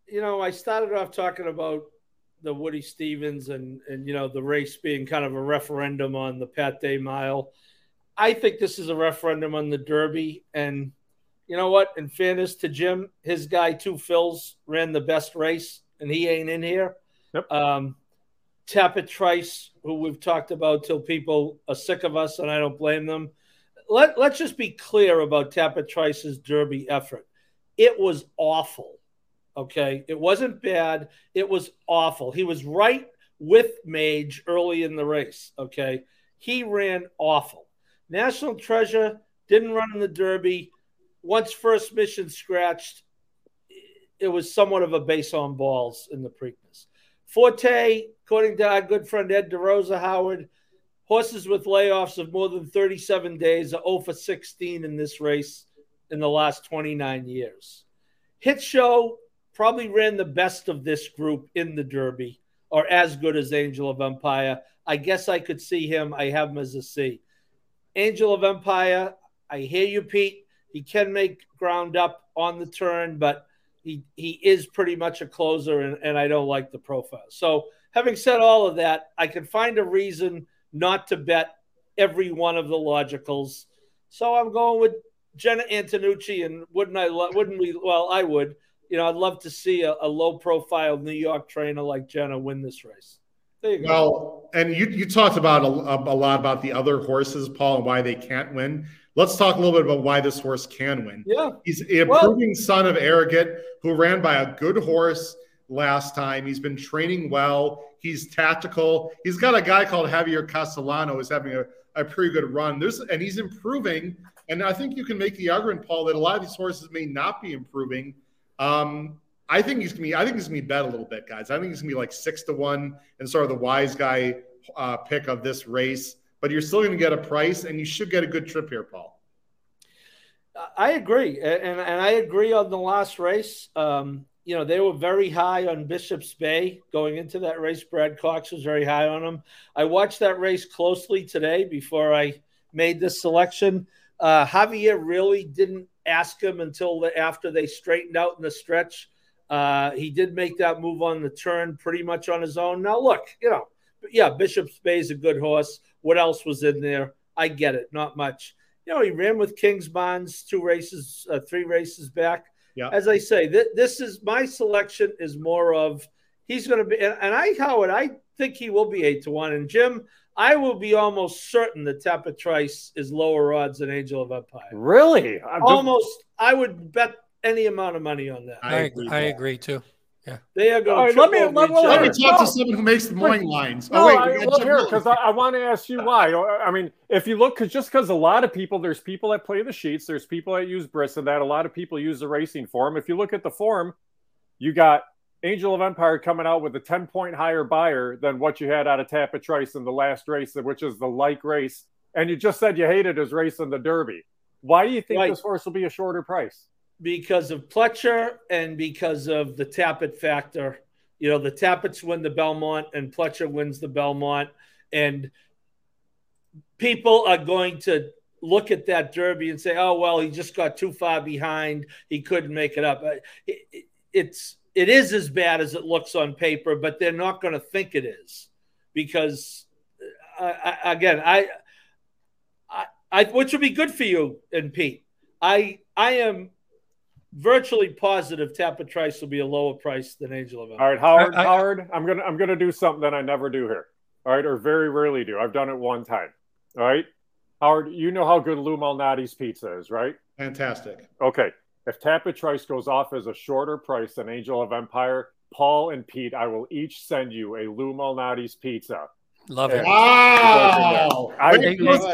You know, I started off talking about the Woody Stephens and and you know the race being kind of a referendum on the Pat Day Mile. I think this is a referendum on the Derby, and you know what? In fairness to Jim, his guy Two Phils ran the best race, and he ain't in here. Yep. Um, Tapit Trice, who we've talked about till people are sick of us, and I don't blame them. Let Let's just be clear about Tapit Trice's Derby effort. It was awful. Okay. It wasn't bad. It was awful. He was right with Mage early in the race. Okay. He ran awful. National Treasure didn't run in the Derby. Once first mission scratched, it was somewhat of a base on balls in the Preakness. Forte, according to our good friend Ed DeRosa Howard, horses with layoffs of more than 37 days are 0 for 16 in this race in the last 29 years. Hit Show probably ran the best of this group in the Derby, or as good as Angel of Empire. I guess I could see him. I have him as a C. Angel of Empire, I hear you, Pete. He can make ground up on the turn, but he he is pretty much a closer, and, and I don't like the profile. So, having said all of that, I can find a reason not to bet every one of the logicals. So I'm going with Jenna Antonucci, and wouldn't I? Wouldn't we? Well, I would you know, I'd love to see a, a low profile New York trainer like Jenna win this race. Well, go. and you, you talked about a, a, lot about the other horses, Paul, and why they can't win. Let's talk a little bit about why this horse can win. Yeah. He's a improving well, son of Arrogate, who ran by a good horse last time. He's been training well. He's tactical. He's got a guy called Javier Castellano who's having a, a pretty good run. There's and he's improving. And I think you can make the argument, Paul, that a lot of these horses may not be improving um, I think he's gonna be. I think he's gonna be bet a little bit, guys. I think he's gonna be like six to one and sort of the wise guy uh, pick of this race. But you're still gonna get a price, and you should get a good trip here, Paul. I agree, and and I agree on the last race. Um, you know, they were very high on Bishop's Bay going into that race. Brad Cox was very high on them. I watched that race closely today before I made this selection. Uh, Javier really didn't ask him until the, after they straightened out in the stretch. Uh, he did make that move on the turn pretty much on his own. Now, look, you know, yeah, Bishop's Bay is a good horse. What else was in there? I get it, not much. You know, he ran with Kingsbarns two races, uh, three races back. Yeah. As I say, th- this is my selection is more of he's going to be, and, and I, Howard, I think he will be eight to one. And Jim, I will be almost certain that Tapit Trice is lower odds than Angel of Empire. Really? almost. I would bet any amount of money on that. I, agree. I agree too. Yeah, they are going. Right, let me let, let, me talk to someone who makes the morning lines. No, oh, wait, I, well, here because I, I want to ask you why. I mean, if you look, because just because a lot of people, there's people that play the sheets, there's people that use Brisnet, that a lot of people use the racing form. If you look at the form, you got Angel of Empire coming out with a 10 point higher Beyer than what you had out of Tapit Trice in the last race, which is the like race. And you just said you hated his race in the Derby. Why do you think right. this horse will be a shorter price? Because of Pletcher and because of the Tapit factor. You know, the Tapits win the Belmont and Pletcher wins the Belmont. And people are going to look at that Derby and say, oh, well, he just got too far behind. He couldn't make it up. It's it is as bad as it looks on paper, but they're not going to think it is because, uh, I, again, I, I, I, which would be good for you and Pete. I, I am virtually positive Tapit Trice will be a lower price than Angel of Empire. All right, Howard. I, I, Howard, I'm gonna, I'm gonna do something that I never do here. All right, or very rarely do. I've done it one time. All right, Howard, you know how good Lou Malnati's pizza is, right? Fantastic. Okay. If Tapit Trice goes off as a shorter price than Angel of Empire, Paul and Pete, I will each send you a Lou Malnati's pizza. Love it. Wow. I,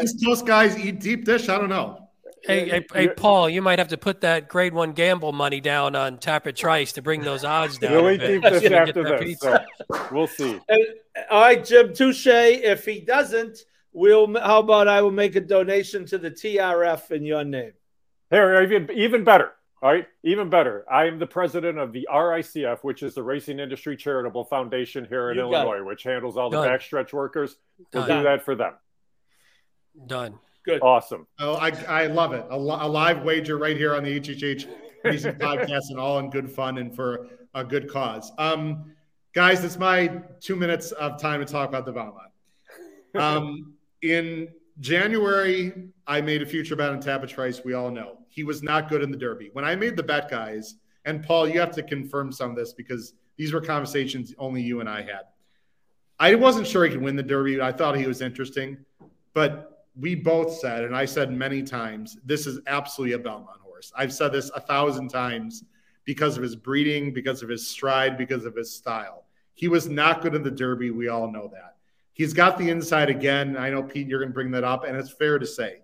East Coast guys eat deep dish. I don't know. Hey, hey, hey, Paul, you might have to put that grade one gamble money down on Tapit Trice to bring those odds down. We'll deep dish after this. So we'll see. [LAUGHS] And, uh, all right, Jim Touche. If he doesn't, We'll. How about I will make a donation to the TRF in your name? Here, even even better. All right, even better. I am the president of the RICF, which is the Racing Industry Charitable Foundation here in You Illinois, which handles all the backstretch workers. We'll Done. do that for them. Done. Good. Awesome. Oh, I, I love it. A, li- a live wager right here on the HHH Racing [LAUGHS] Podcast and all in good fun and for a good cause. Um, guys, it's my two minutes of time to talk about the Belmont. [LAUGHS] Um, in January, I made a future bet on Tapit Trice. We all know he was not good in the Derby. When I made the bet, guys, and Paul, you have to confirm some of this because these were conversations only you and I had. I wasn't sure he could win the Derby. I thought he was interesting, but we both said, and I said many times, this is absolutely a Belmont horse. I've said this a thousand times because of his breeding, because of his stride, because of his style. He was not good in the Derby. We all know that. He's got the inside again. I know, Pete, you're going to bring that up, and it's fair to say.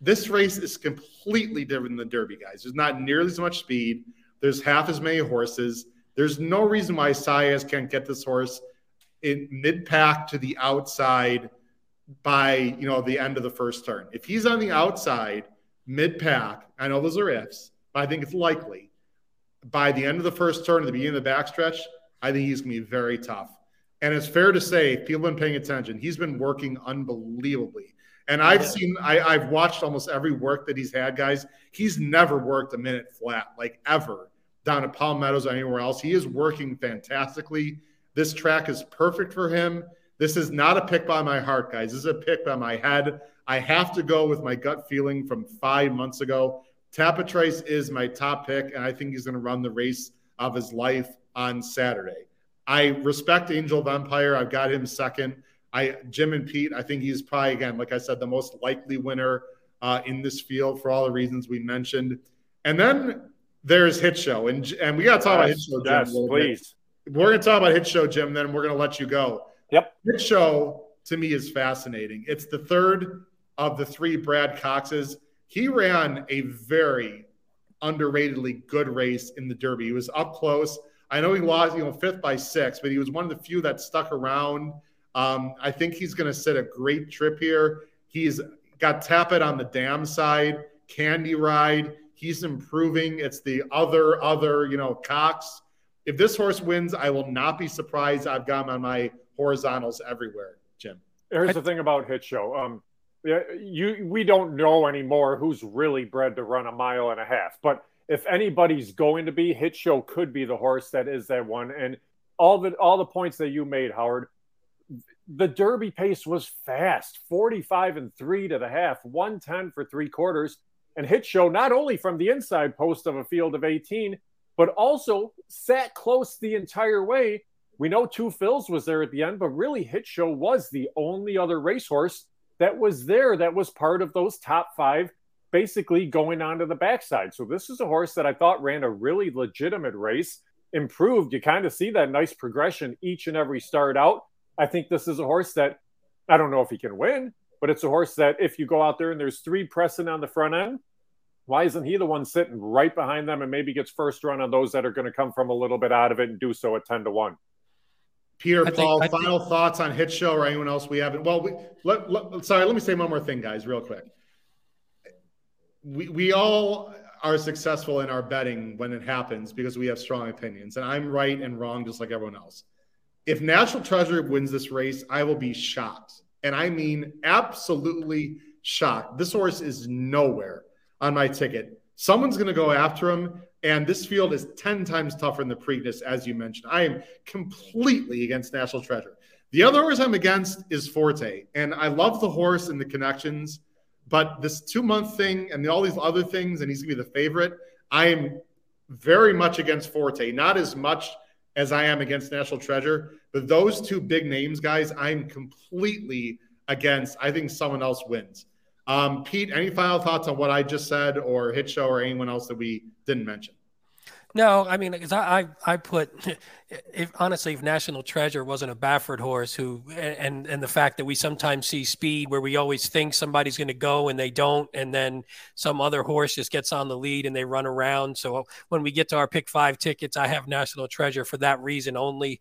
This race is completely different than the Derby, guys. There's not nearly as much speed. There's half as many horses. There's no reason why Saez can't get this horse in mid pack to the outside by you know the end of the first turn. If he's on the outside mid pack, I know those are ifs, but I think it's likely. By the end of the first turn, at the beginning of the backstretch, I think he's going to be very tough. And it's fair to say, if people have been paying attention, he's been working unbelievably. And I've seen, I, I've watched almost every work that he's had, guys. He's never worked a minute flat, like ever, down at Palm Meadows or anywhere else. He is working fantastically. This track is perfect for him. This is not a pick by my heart, guys. This is a pick by my head. I have to go with my gut feeling from five months ago. Tapit Trice is my top pick, and I think he's going to run the race of his life on Saturday. I respect Angel of Empire. I've got him second. I Jim and Pete. I think he's probably again, like I said, the most likely winner uh, in this field for all the reasons we mentioned. And then there's Hit Show, and and we got to talk about Hit Show. Jim, yes, little bit. please. We're going to talk about Hit Show, Jim. Then we're going to let you go. Yep. This Show to me is fascinating. It's the third of the three Brad Coxes. He ran a very underratedly good race in the Derby. He was up close. I know he lost, you know, fifth by six, but he was one of the few that stuck around. Um, I think he's going to set a great trip here. He's got Tapit on the dam side, Candy Ride. He's improving. It's the other, other, you know, Cox. If this horse wins, I will not be surprised. I've got him on my horizontals everywhere, Jim. Here's the thing about Hit Show. Um, yeah, you we don't know anymore who's really bred to run a mile and a half. But if anybody's going to be, Hit Show could be the horse that is that one. And all the all the points that you made, Howard, the Derby pace was fast, 45 and three to the half, 110 for three quarters. And Hit Show not only from the inside post of a field of 18, but also sat close the entire way. We know Two Phils was there at the end, but really Hit Show was the only other racehorse that was there that was part of those top five, basically going on to the backside. So this is a horse that I thought ran a really legitimate race, improved. You kind of see that nice progression each and every start out. I think this is a horse that I don't know if he can win, but it's a horse that if you go out there and there's three pressing on the front end, why isn't he the one sitting right behind them and maybe gets first run on those that are going to come from a little bit out of it and do so at 10 to 1? Peter, think- Paul, I think- final thoughts on Hit Show or anyone else we haven't? Well, we, let, let, sorry, let me say one more thing, guys, real quick. We, we all are successful in our betting when it happens because we have strong opinions, and I'm right and wrong just like everyone else. If Natural Treasure wins this race, I will be shocked. And I mean absolutely shocked. This horse is nowhere on my ticket. Someone's going to go after him. And this field is 10 times tougher than the Preakness, as you mentioned. I am completely against National Treasure. The other horse I'm against is Forte. And I love the horse and the connections, but this two month thing and all these other things, and he's going to be the favorite. I am very much against Forte, not as much as I am against National Treasure, but those two big names, guys, I'm completely against. I think someone else wins. Um, Pete, any final thoughts on what I just said, or Hit Show, or anyone else that we didn't mention? No, I mean, because I, I, I put, [LAUGHS] if honestly, if National Treasure wasn't a Baffert horse, who and and the fact that we sometimes see speed where we always think somebody's going to go and they don't, and then some other horse just gets on the lead and they run around. So when we get to our pick five tickets, I have National Treasure for that reason only.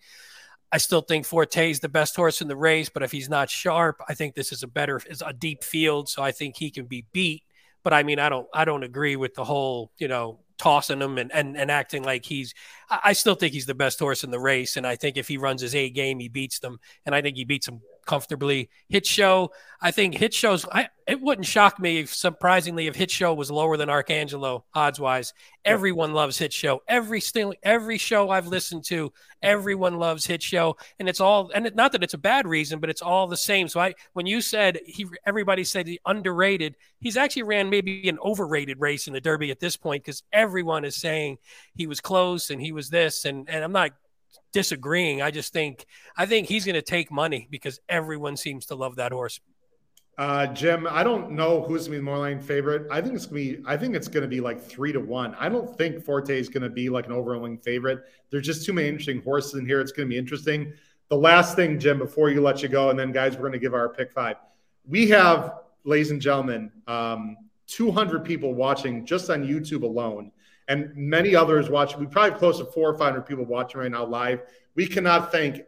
I still think Forte is the best horse in the race, but if he's not sharp, I think this is a better, is a deep field, so I think he can be beat. But I mean, I don't, I don't agree with the whole, you know, tossing him and, and, and acting like he's I still think he's the best horse in the race. And I think if he runs his A game, he beats them. And I think he beats them comfortably. Hit show, I think hit shows. I it wouldn't shock me if surprisingly if hit show was lower than Arcangelo odds wise. Everyone loves hit show. Every still every show I've listened to, everyone loves hit show, and it's all and it, not that it's a bad reason, but it's all the same. So I when you said he everybody said he underrated, he's actually ran maybe an overrated race in the Derby at this point because everyone is saying he was close and he was this and and I'm not disagreeing. I just think I think he's going to take money because everyone seems to love that horse. Uh, Jim, I don't know who's gonna be the more line favorite. I think it's gonna be. I think it's gonna be like three to one. I don't think Forte is gonna be like an overwhelming favorite. There's just too many interesting horses in here. It's gonna be interesting. The last thing, Jim, before you let you go, and then guys, we're gonna give our pick five. We have, ladies and gentlemen, um, 200 people watching just on YouTube alone and many others watching. We probably close to four or five hundred people watching right now live. We cannot thank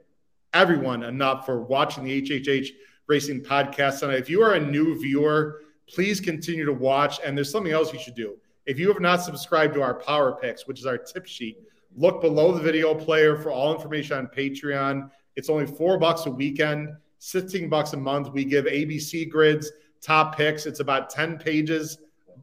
everyone enough for watching the HHH Racing podcast tonight. If you are a new viewer, please continue to watch. And there's something else you should do. If you have not subscribed to our Power Picks, which is our tip sheet, look below the video player for all information on Patreon. It's only four bucks a weekend, 16 bucks a month. We give ABC grids, top picks. It's about 10 pages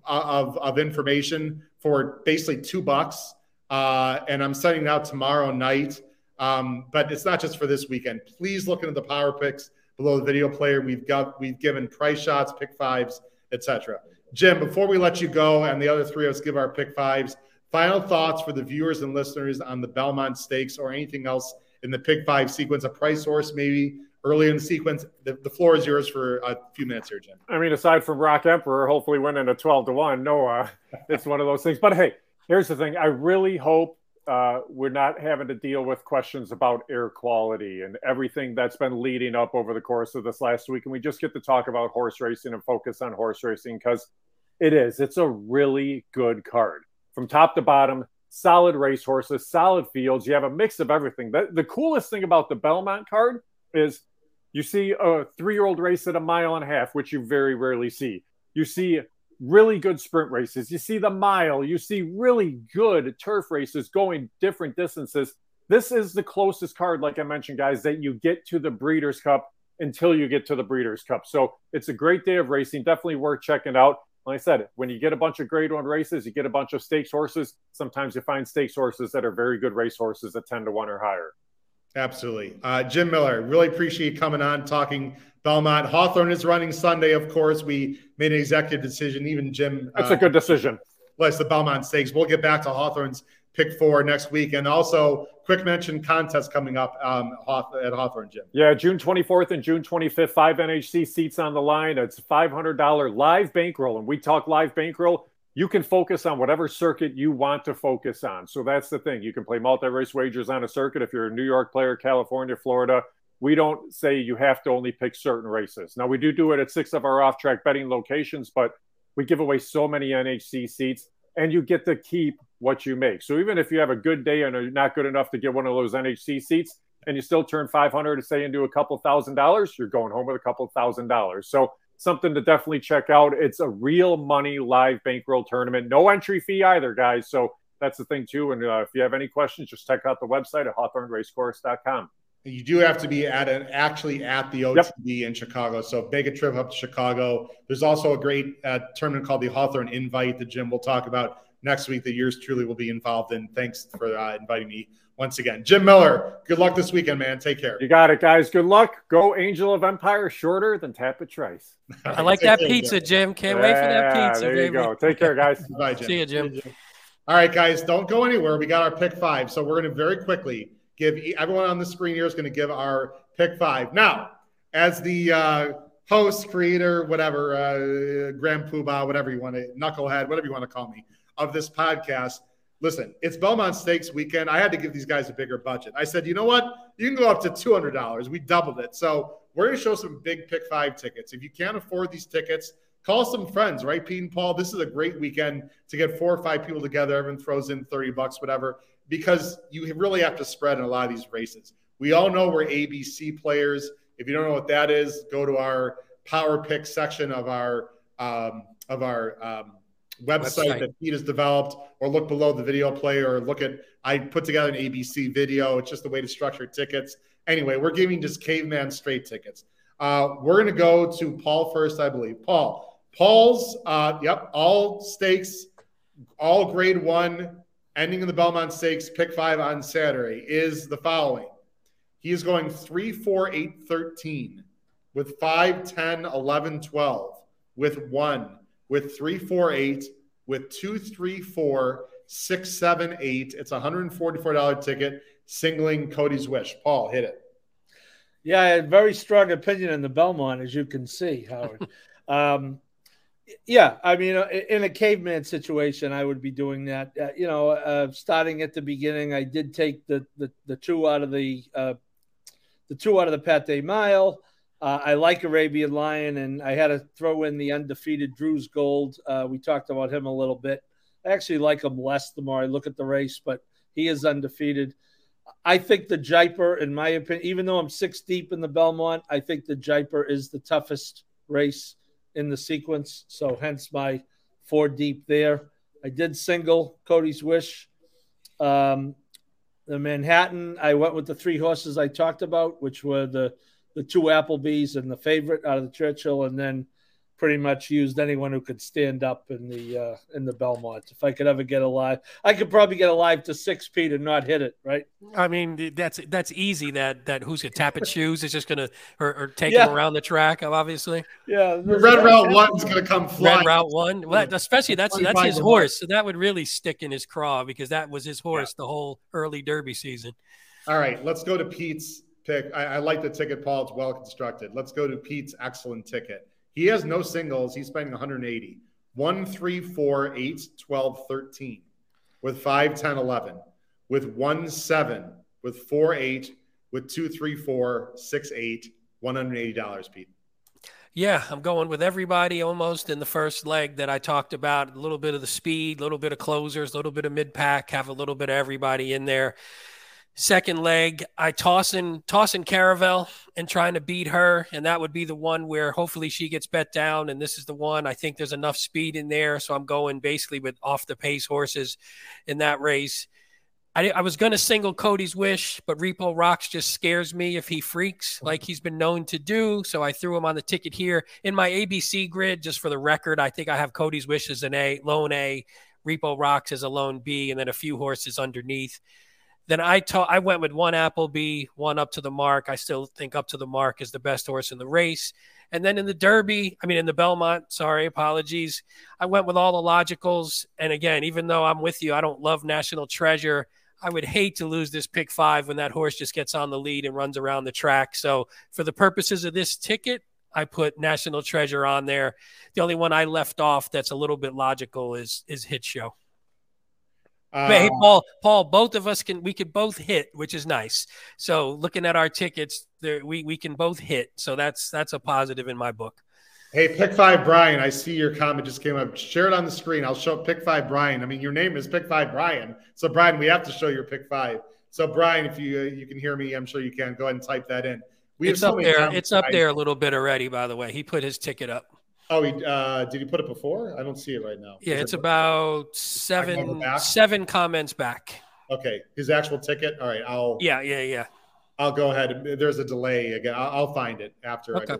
uh, of, of information for basically two bucks. Uh, and I'm sending out tomorrow night. Um, but it's not just for this weekend. Please look into the power picks below the video player. We've got we've given price shots, pick fives, etc. Jim, before we let you go, and the other three of us give our pick fives, final thoughts for the viewers and listeners on the Belmont Stakes or anything else in the pick five sequence, a price horse maybe early in the sequence. The, the floor is yours for a few minutes here, Jim. I mean, aside from Rockemperor, hopefully winning a 12 to 1, no, uh, [LAUGHS] it's one of those things. But hey, here's the thing I really hope uh, we're not having to deal with questions about air quality and everything that's been leading up over the course of this last week. And we just get to talk about horse racing and focus on horse racing because it is. It's a really good card from top to bottom. Solid race horses, solid fields. You have a mix of everything. The, the coolest thing about the Belmont card is you see a three year old race at a mile and a half, which you very rarely see. You see really good sprint races. You see the mile. You see really good turf races going different distances. This is the closest card, like I mentioned, guys, that you get to the Breeders' Cup until you get to the Breeders' Cup. So it's a great day of racing. Definitely worth checking out. Like I said, when you get a bunch of grade one races, you get a bunch of stakes horses. Sometimes you find stakes horses that are very good race horses at 10 to 1 or higher. Absolutely. Uh, Jim Miller, really appreciate coming on talking Belmont. Hawthorne is running Sunday, of course. We made an executive decision. Even Jim. That's uh, a good decision. Plus the Belmont Stakes. We'll get back to Hawthorne's pick four next week. And also, quick mention contest coming up um, at Hawthorne, Jim. Yeah, June 24th and June 25th, five NHC seats on the line. It's $500 live bankroll. And we talk live bankroll you can focus on whatever circuit you want to focus on. So that's the thing. You can play multi race wagers on a circuit if you're a New York player, California, Florida. We don't say you have to only pick certain races. Now, we do do it at six of our off track betting locations, but we give away so many NHC seats and you get to keep what you make. So even if you have a good day and are not good enough to get one of those NHC seats and you still turn 500 to say into a couple thousand dollars, you're going home with a couple thousand dollars. So something to definitely check out. It's a real money live bankroll tournament. No entry fee either, guys. So that's the thing, too. And uh, if you have any questions, just check out the website at hawthorneracecourse.com. You do have to be at an actually at the OTB yep. in Chicago. So make a trip up to Chicago. There's also a great uh, tournament called the Hawthorne Invite that Jim will talk about next week that yours truly will be involved in. Thanks for uh, inviting me once again. Jim Miller, good luck this weekend, man. Take care. You got it, guys. Good luck. Go Angel of Empire shorter than Tapit Trice. I like that pizza, Jim. Can't yeah, wait for that pizza. There you baby. go. Take care, guys. [LAUGHS] Bye, Jim. See you, Jim. All right, guys, don't go anywhere. We got our pick five. So we're going to very quickly give everyone on the screen here is going to give our pick five. Now, as the uh, host, creator, whatever, uh, Grand Poobah, whatever you want to, knucklehead, whatever you want to call me, of this podcast – listen, it's Belmont Stakes weekend. I had to give these guys a bigger budget. I said, you know what? You can go up to $200. We doubled it. So we're going to show some big pick five tickets. If you can't afford these tickets, call some friends, right, Pete and Paul? This is a great weekend to get four or five people together. Everyone throws in 30 bucks, whatever, because you really have to spread in a lot of these races. We all know we're ABC players. If you don't know what that is, go to our power pick section of our um, of our um, website, website, that Pete has developed, or look below the video player, or look at I put together an ABC video. It's just the way to structure tickets. Anyway, we're giving just caveman straight tickets. Uh, we're going to go to Paul first, I believe. Paul, Paul's, uh, yep, all stakes, all grade one, ending in the Belmont Stakes, pick five on Saturday is the following. He is going 3, 4, 8, 13 with 5, 10, 11, 12, with 1, with 348 with 2, 3, 4, 6, 7, 8. It's a $144 ticket, singling Cody's Wish. Paul, hit it. Yeah, I had very strong opinion in the Belmont, as you can see, Howard. [LAUGHS] um, yeah, I mean, uh, in a caveman situation, I would be doing that. Uh, you know, uh, starting at the beginning, I did take the the, the two out of the uh, the two out of the Pate Mile. Uh, I like Arabian Lion, and I had to throw in the undefeated Drew's Gold. Uh, we talked about him a little bit. I actually like him less the more I look at the race, but he is undefeated. I think the Jaipur, in my opinion, even though I'm six deep in the Belmont, I think the Jaipur is the toughest race in the sequence. So hence my four deep there. I did single Cody's Wish. Um, the Manhattan, I went with the three horses I talked about, which were the the two Applebys and the favorite out of the Churchill, and then pretty much used anyone who could stand up in the uh, in the Belmont. If I could ever get alive, I could probably get alive to six feet and not hit it. Right? I mean, that's that's easy. That that who's gonna tap at [LAUGHS] shoes is just gonna or, or take yeah. him around the track. Obviously. Yeah. The red route one's gonna come flying. Red route one. Well, especially that's that's his horse. So that would really stick in his craw because that was his horse yeah. the whole early Derby season. All right, let's go to Pete's pick. I, I like the ticket, Paul. It's well constructed. Let's go to Pete's excellent ticket. He has no singles. He's spending 180. 1, 3, 4, 8, 12, 13 with 5, 10, 11, with 1, 7, with 4, 8, with 2, 3, 4, 6, 8, $180, Pete. Yeah, I'm going with everybody almost in the first leg that I talked about. A little bit of the speed, a little bit of closers, a little bit of mid pack, have a little bit of everybody in there. Second leg, I toss in toss in Caravel and trying to beat her, and that would be the one where hopefully she gets bet down. And this is the one I think there's enough speed in there, so I'm going basically with off the pace horses in that race. I, I was going to single Cody's Wish, but Repo Rocks just scares me if he freaks like he's been known to do. So I threw him on the ticket here in my ABC grid. Just for the record, I think I have Cody's Wish as an A, lone A, Repo Rocks as a lone B, and then a few horses underneath. Then I ta- I went with one Appleby, one up to the mark. I still think up to the mark is the best horse in the race. And then in the Derby, I mean in the Belmont, sorry, apologies. I went with all the logicals. And again, even though I'm with you, I don't love National Treasure. I would hate to lose this pick five when that horse just gets on the lead and runs around the track. So for the purposes of this ticket, I put National Treasure on there. The only one I left off that's a little bit logical is is Hit Show. Uh, hey, Paul, Paul, both of us can we could both hit, which is nice. So looking at our tickets, there we we can both hit. So that's that's a positive in my book. Hey, pick five, Brian. I see your comment just came up. Share it on the screen. I'll show pick five, Brian. I mean, your name is pick five, Brian. So Brian, we have to show your pick five. So Brian, if you uh, you can hear me, I'm sure you can. Go ahead and type that in. We it's up there. It's up there a little bit already. By the way, he put his ticket up. Oh, he, uh, did he put it before? I don't see it right now. Yeah, Is it's it about seven seven comments back. Okay, his actual ticket. All right, I'll. Yeah, yeah, yeah. I'll go ahead. There's a delay again. I'll, I'll find it after. Okay.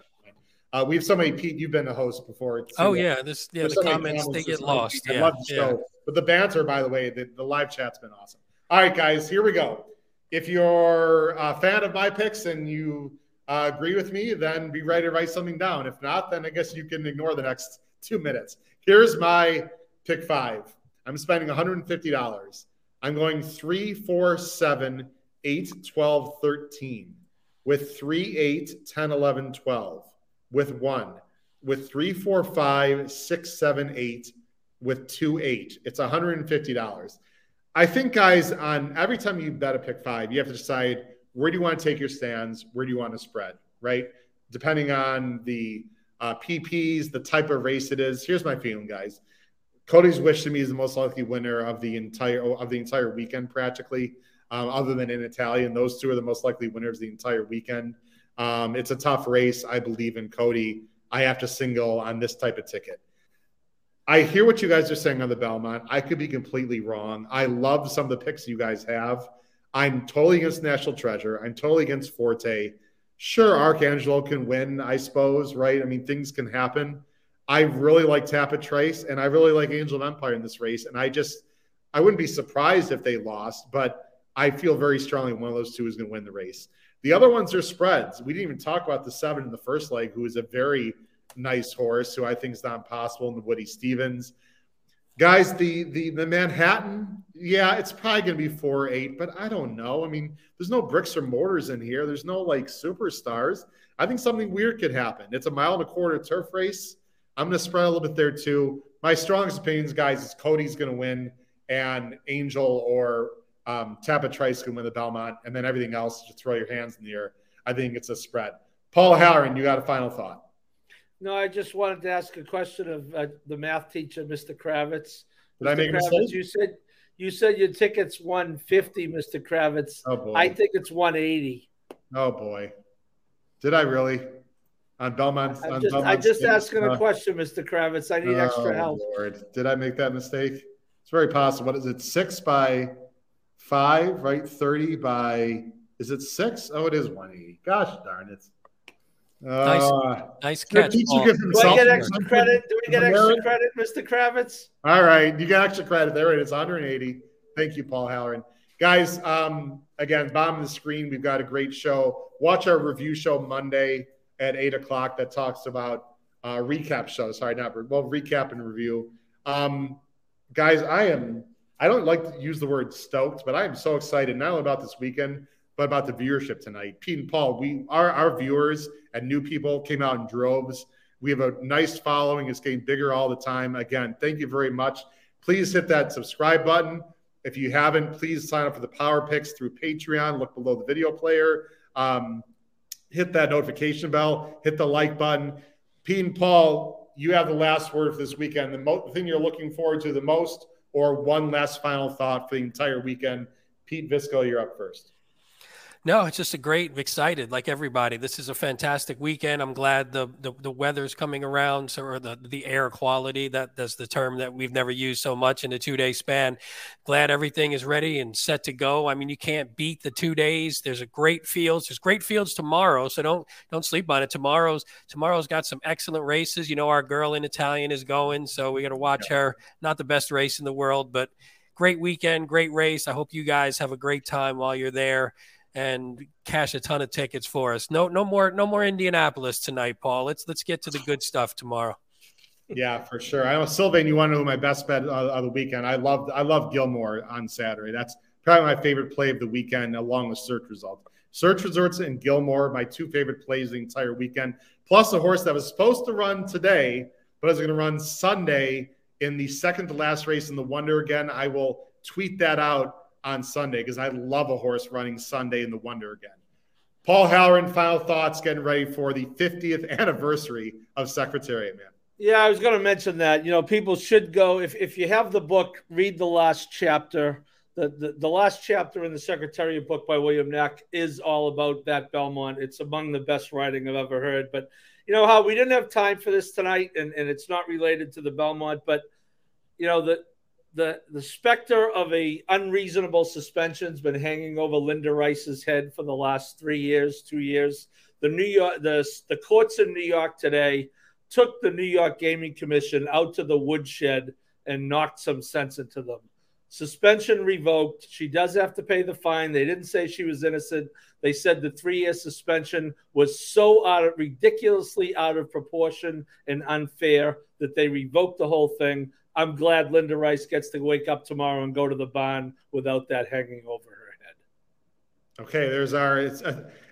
Uh, we have so many. Pete, you've been the host before. Oh yeah, this yeah. the so comments, they get lost. Yeah, I love the show, yeah. but the banter, by the way, the, the live chat's been awesome. All right, guys, here we go. If you're a fan of my picks and you uh, agree with me, then be ready to write something down. If not, then I guess you can ignore the next two minutes. Here's my pick five. I'm spending $150. I'm going three, four, seven, eight, 12, 13 with three, eight, 10, 11, 12 with one with three, four, five, six, seven, eight with two, eight. It's $150. I think, guys, on every time you bet a pick five, you have to decide where do you want to take your stands? Where do you want to spread? Right? Depending on the uh, PPs, the type of race it is. Here's my feeling, guys. Cody's Wish to me is the most likely winner of the entire of the entire weekend, practically. um, other than in Italian. Those two are the most likely winners the entire weekend. Um, it's a tough race. I believe in Cody. I have to single on this type of ticket. I hear what you guys are saying on the Belmont. I could be completely wrong. I love some of the picks you guys have. I'm totally against National Treasure. I'm totally against Forte. Sure, Arcangelo can win, I suppose, right? I mean, things can happen. I really like Tapit Trice and I really like Angel of Empire in this race. And I just, I wouldn't be surprised if they lost, but I feel very strongly one of those two is going to win the race. The other ones are spreads. We didn't even talk about the seven in the first leg, who is a very nice horse, who I think is not impossible in the Woody Stephens. Guys, the the the Manhattan, yeah, it's probably going to be four eight, but I don't know. I mean, there's no bricks or mortars in here. There's no like superstars. I think something weird could happen. It's a mile and a quarter turf race. I'm going to spread a little bit there too. My strongest opinions, guys, is Cody's going to win, and Angel or um, Tapit Trice can win the Belmont, and then everything else, just throw your hands in the air. I think it's a spread. Paul Halloran, you got a final thought? No, I just wanted to ask a question of uh, the math teacher, Mr. Kravets. Did Mr. I make Kravets, a mistake? You said you said your ticket's 150, Mr. Kravets. Oh boy. I think it's 180. Oh boy. Did I really? On Belmont? I'm on just, Belmont I'm just State? asking Uh, a question, Mr. Kravets. I need oh, extra help. Lord. Did I make that mistake? It's very possible. What is it? Six by five, right? 30 by, is it six? Oh, it is 180. Gosh darn it. Uh, Nice catch. teacher Paul. gives Do I get extra credit? Do we get extra credit, Mr. Kravets? All right, you got extra credit. There it is, 180. Thank you, Paul Halloran. Guys, um, again, bottom of the screen, we've got a great show. Watch our review show Monday at eight o'clock that talks about uh, recap show. Sorry, not re- well, recap and review. Um, guys, I am. I don't like to use the word stoked, but I am so excited not only about this weekend but about the viewership tonight. Pete and Paul, we our our viewers and new people came out in droves. We have a nice following. It's getting bigger all the time. Again, thank you very much. Please hit that subscribe button. If you haven't, please sign up for the Power Picks through Patreon. Look below the video player. Um, hit that notification bell. Hit the like button. Pete and Paul, you have the last word for this weekend. The mo- thing you're looking forward to the most, or one last final thought for the entire weekend. Pete Visco, you're up first. No, it's just a great, I'm excited like everybody. This is a fantastic weekend. I'm glad the the, the weather's coming around, so or the the air quality that that's the term that we've never used so much in a two day span. Glad everything is ready and set to go. I mean, you can't beat the two days. There's a great fields. There's great fields tomorrow, so don't don't sleep on it. Tomorrow's tomorrow's got some excellent races. You know, our girl in Italian is going, so we got to watch her. Not the best race in the world, but great weekend, great race. I hope you guys have a great time while you're there and cash a ton of tickets for us. No, no more, no more Indianapolis tonight, Paul. Let's let's get to the good stuff tomorrow. Yeah, for sure. I know Sylvain. You want to know my best bet of, the weekend? I love I love Gilmore on Saturday. That's probably my favorite play of the weekend, along with Search Results. Search Results and Gilmore, my two favorite plays the entire weekend. Plus a horse that was supposed to run today, but is going to run Sunday in the second to last race in the Wonder again. I will tweet that out on Sunday because I love a horse running Sunday in the Wonder again. Paul Halloran, final thoughts, getting ready for the 50th anniversary of Secretariat, man. Yeah, I was going to mention that. You know, people should go if if you have the book, read the last chapter. The, the, the last chapter in the Secretariat book by William Nack is all about that Belmont. It's among the best writing I've ever heard. But you know how we didn't have time for this tonight, and, and it's not related to the Belmont, but you know the the the specter of a unreasonable suspension's been hanging over Linda Rice's head for the last three years, two years. The New York the the courts in New York today took the New York Gaming Commission out to the woodshed and knocked some sense into them. Suspension revoked. She does have to pay the fine. They didn't say she was innocent. They said the three-year suspension was so out of ridiculously out of proportion and unfair that they revoked the whole thing. I'm glad Linda Rice gets to wake up tomorrow and go to the barn without that hanging over her head. Okay, there's our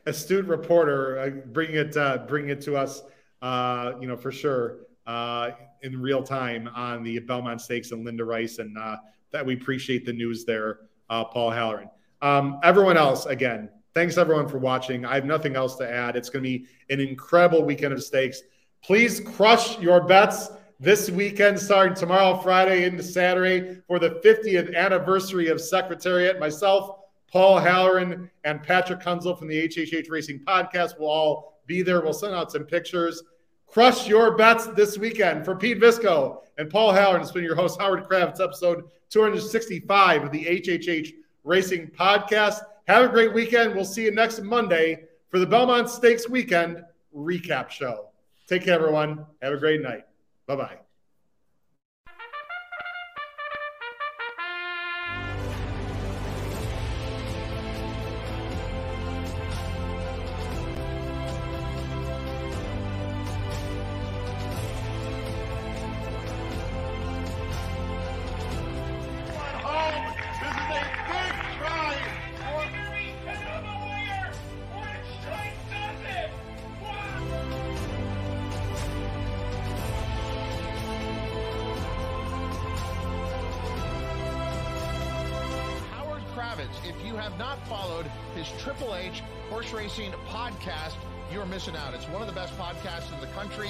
astute reporter uh, bringing it uh, bringing it to us, uh, you know, for sure uh, in real time on the Belmont Stakes and Linda Rice, and uh, that we appreciate the news there, uh, Paul Halloran. Um, everyone else, again, thanks everyone for watching. I have nothing else to add. It's going to be an incredible weekend of stakes. Please crush your bets this weekend, starting tomorrow, Friday into Saturday, for the 50th anniversary of Secretariat. Myself, Paul Halloran and Patrick Kunzel from the HHH Racing Podcast will all be there. We'll send out some pictures. Crush your bets this weekend. For Pete Visco and Paul Halloran, it's been your host, Howard Kravets, episode 265 of the HHH Racing Podcast. Have a great weekend. We'll see you next Monday for the Belmont Stakes Weekend recap show. Take care, everyone. Have a great night. Bye bye. One of the best podcasts in the country.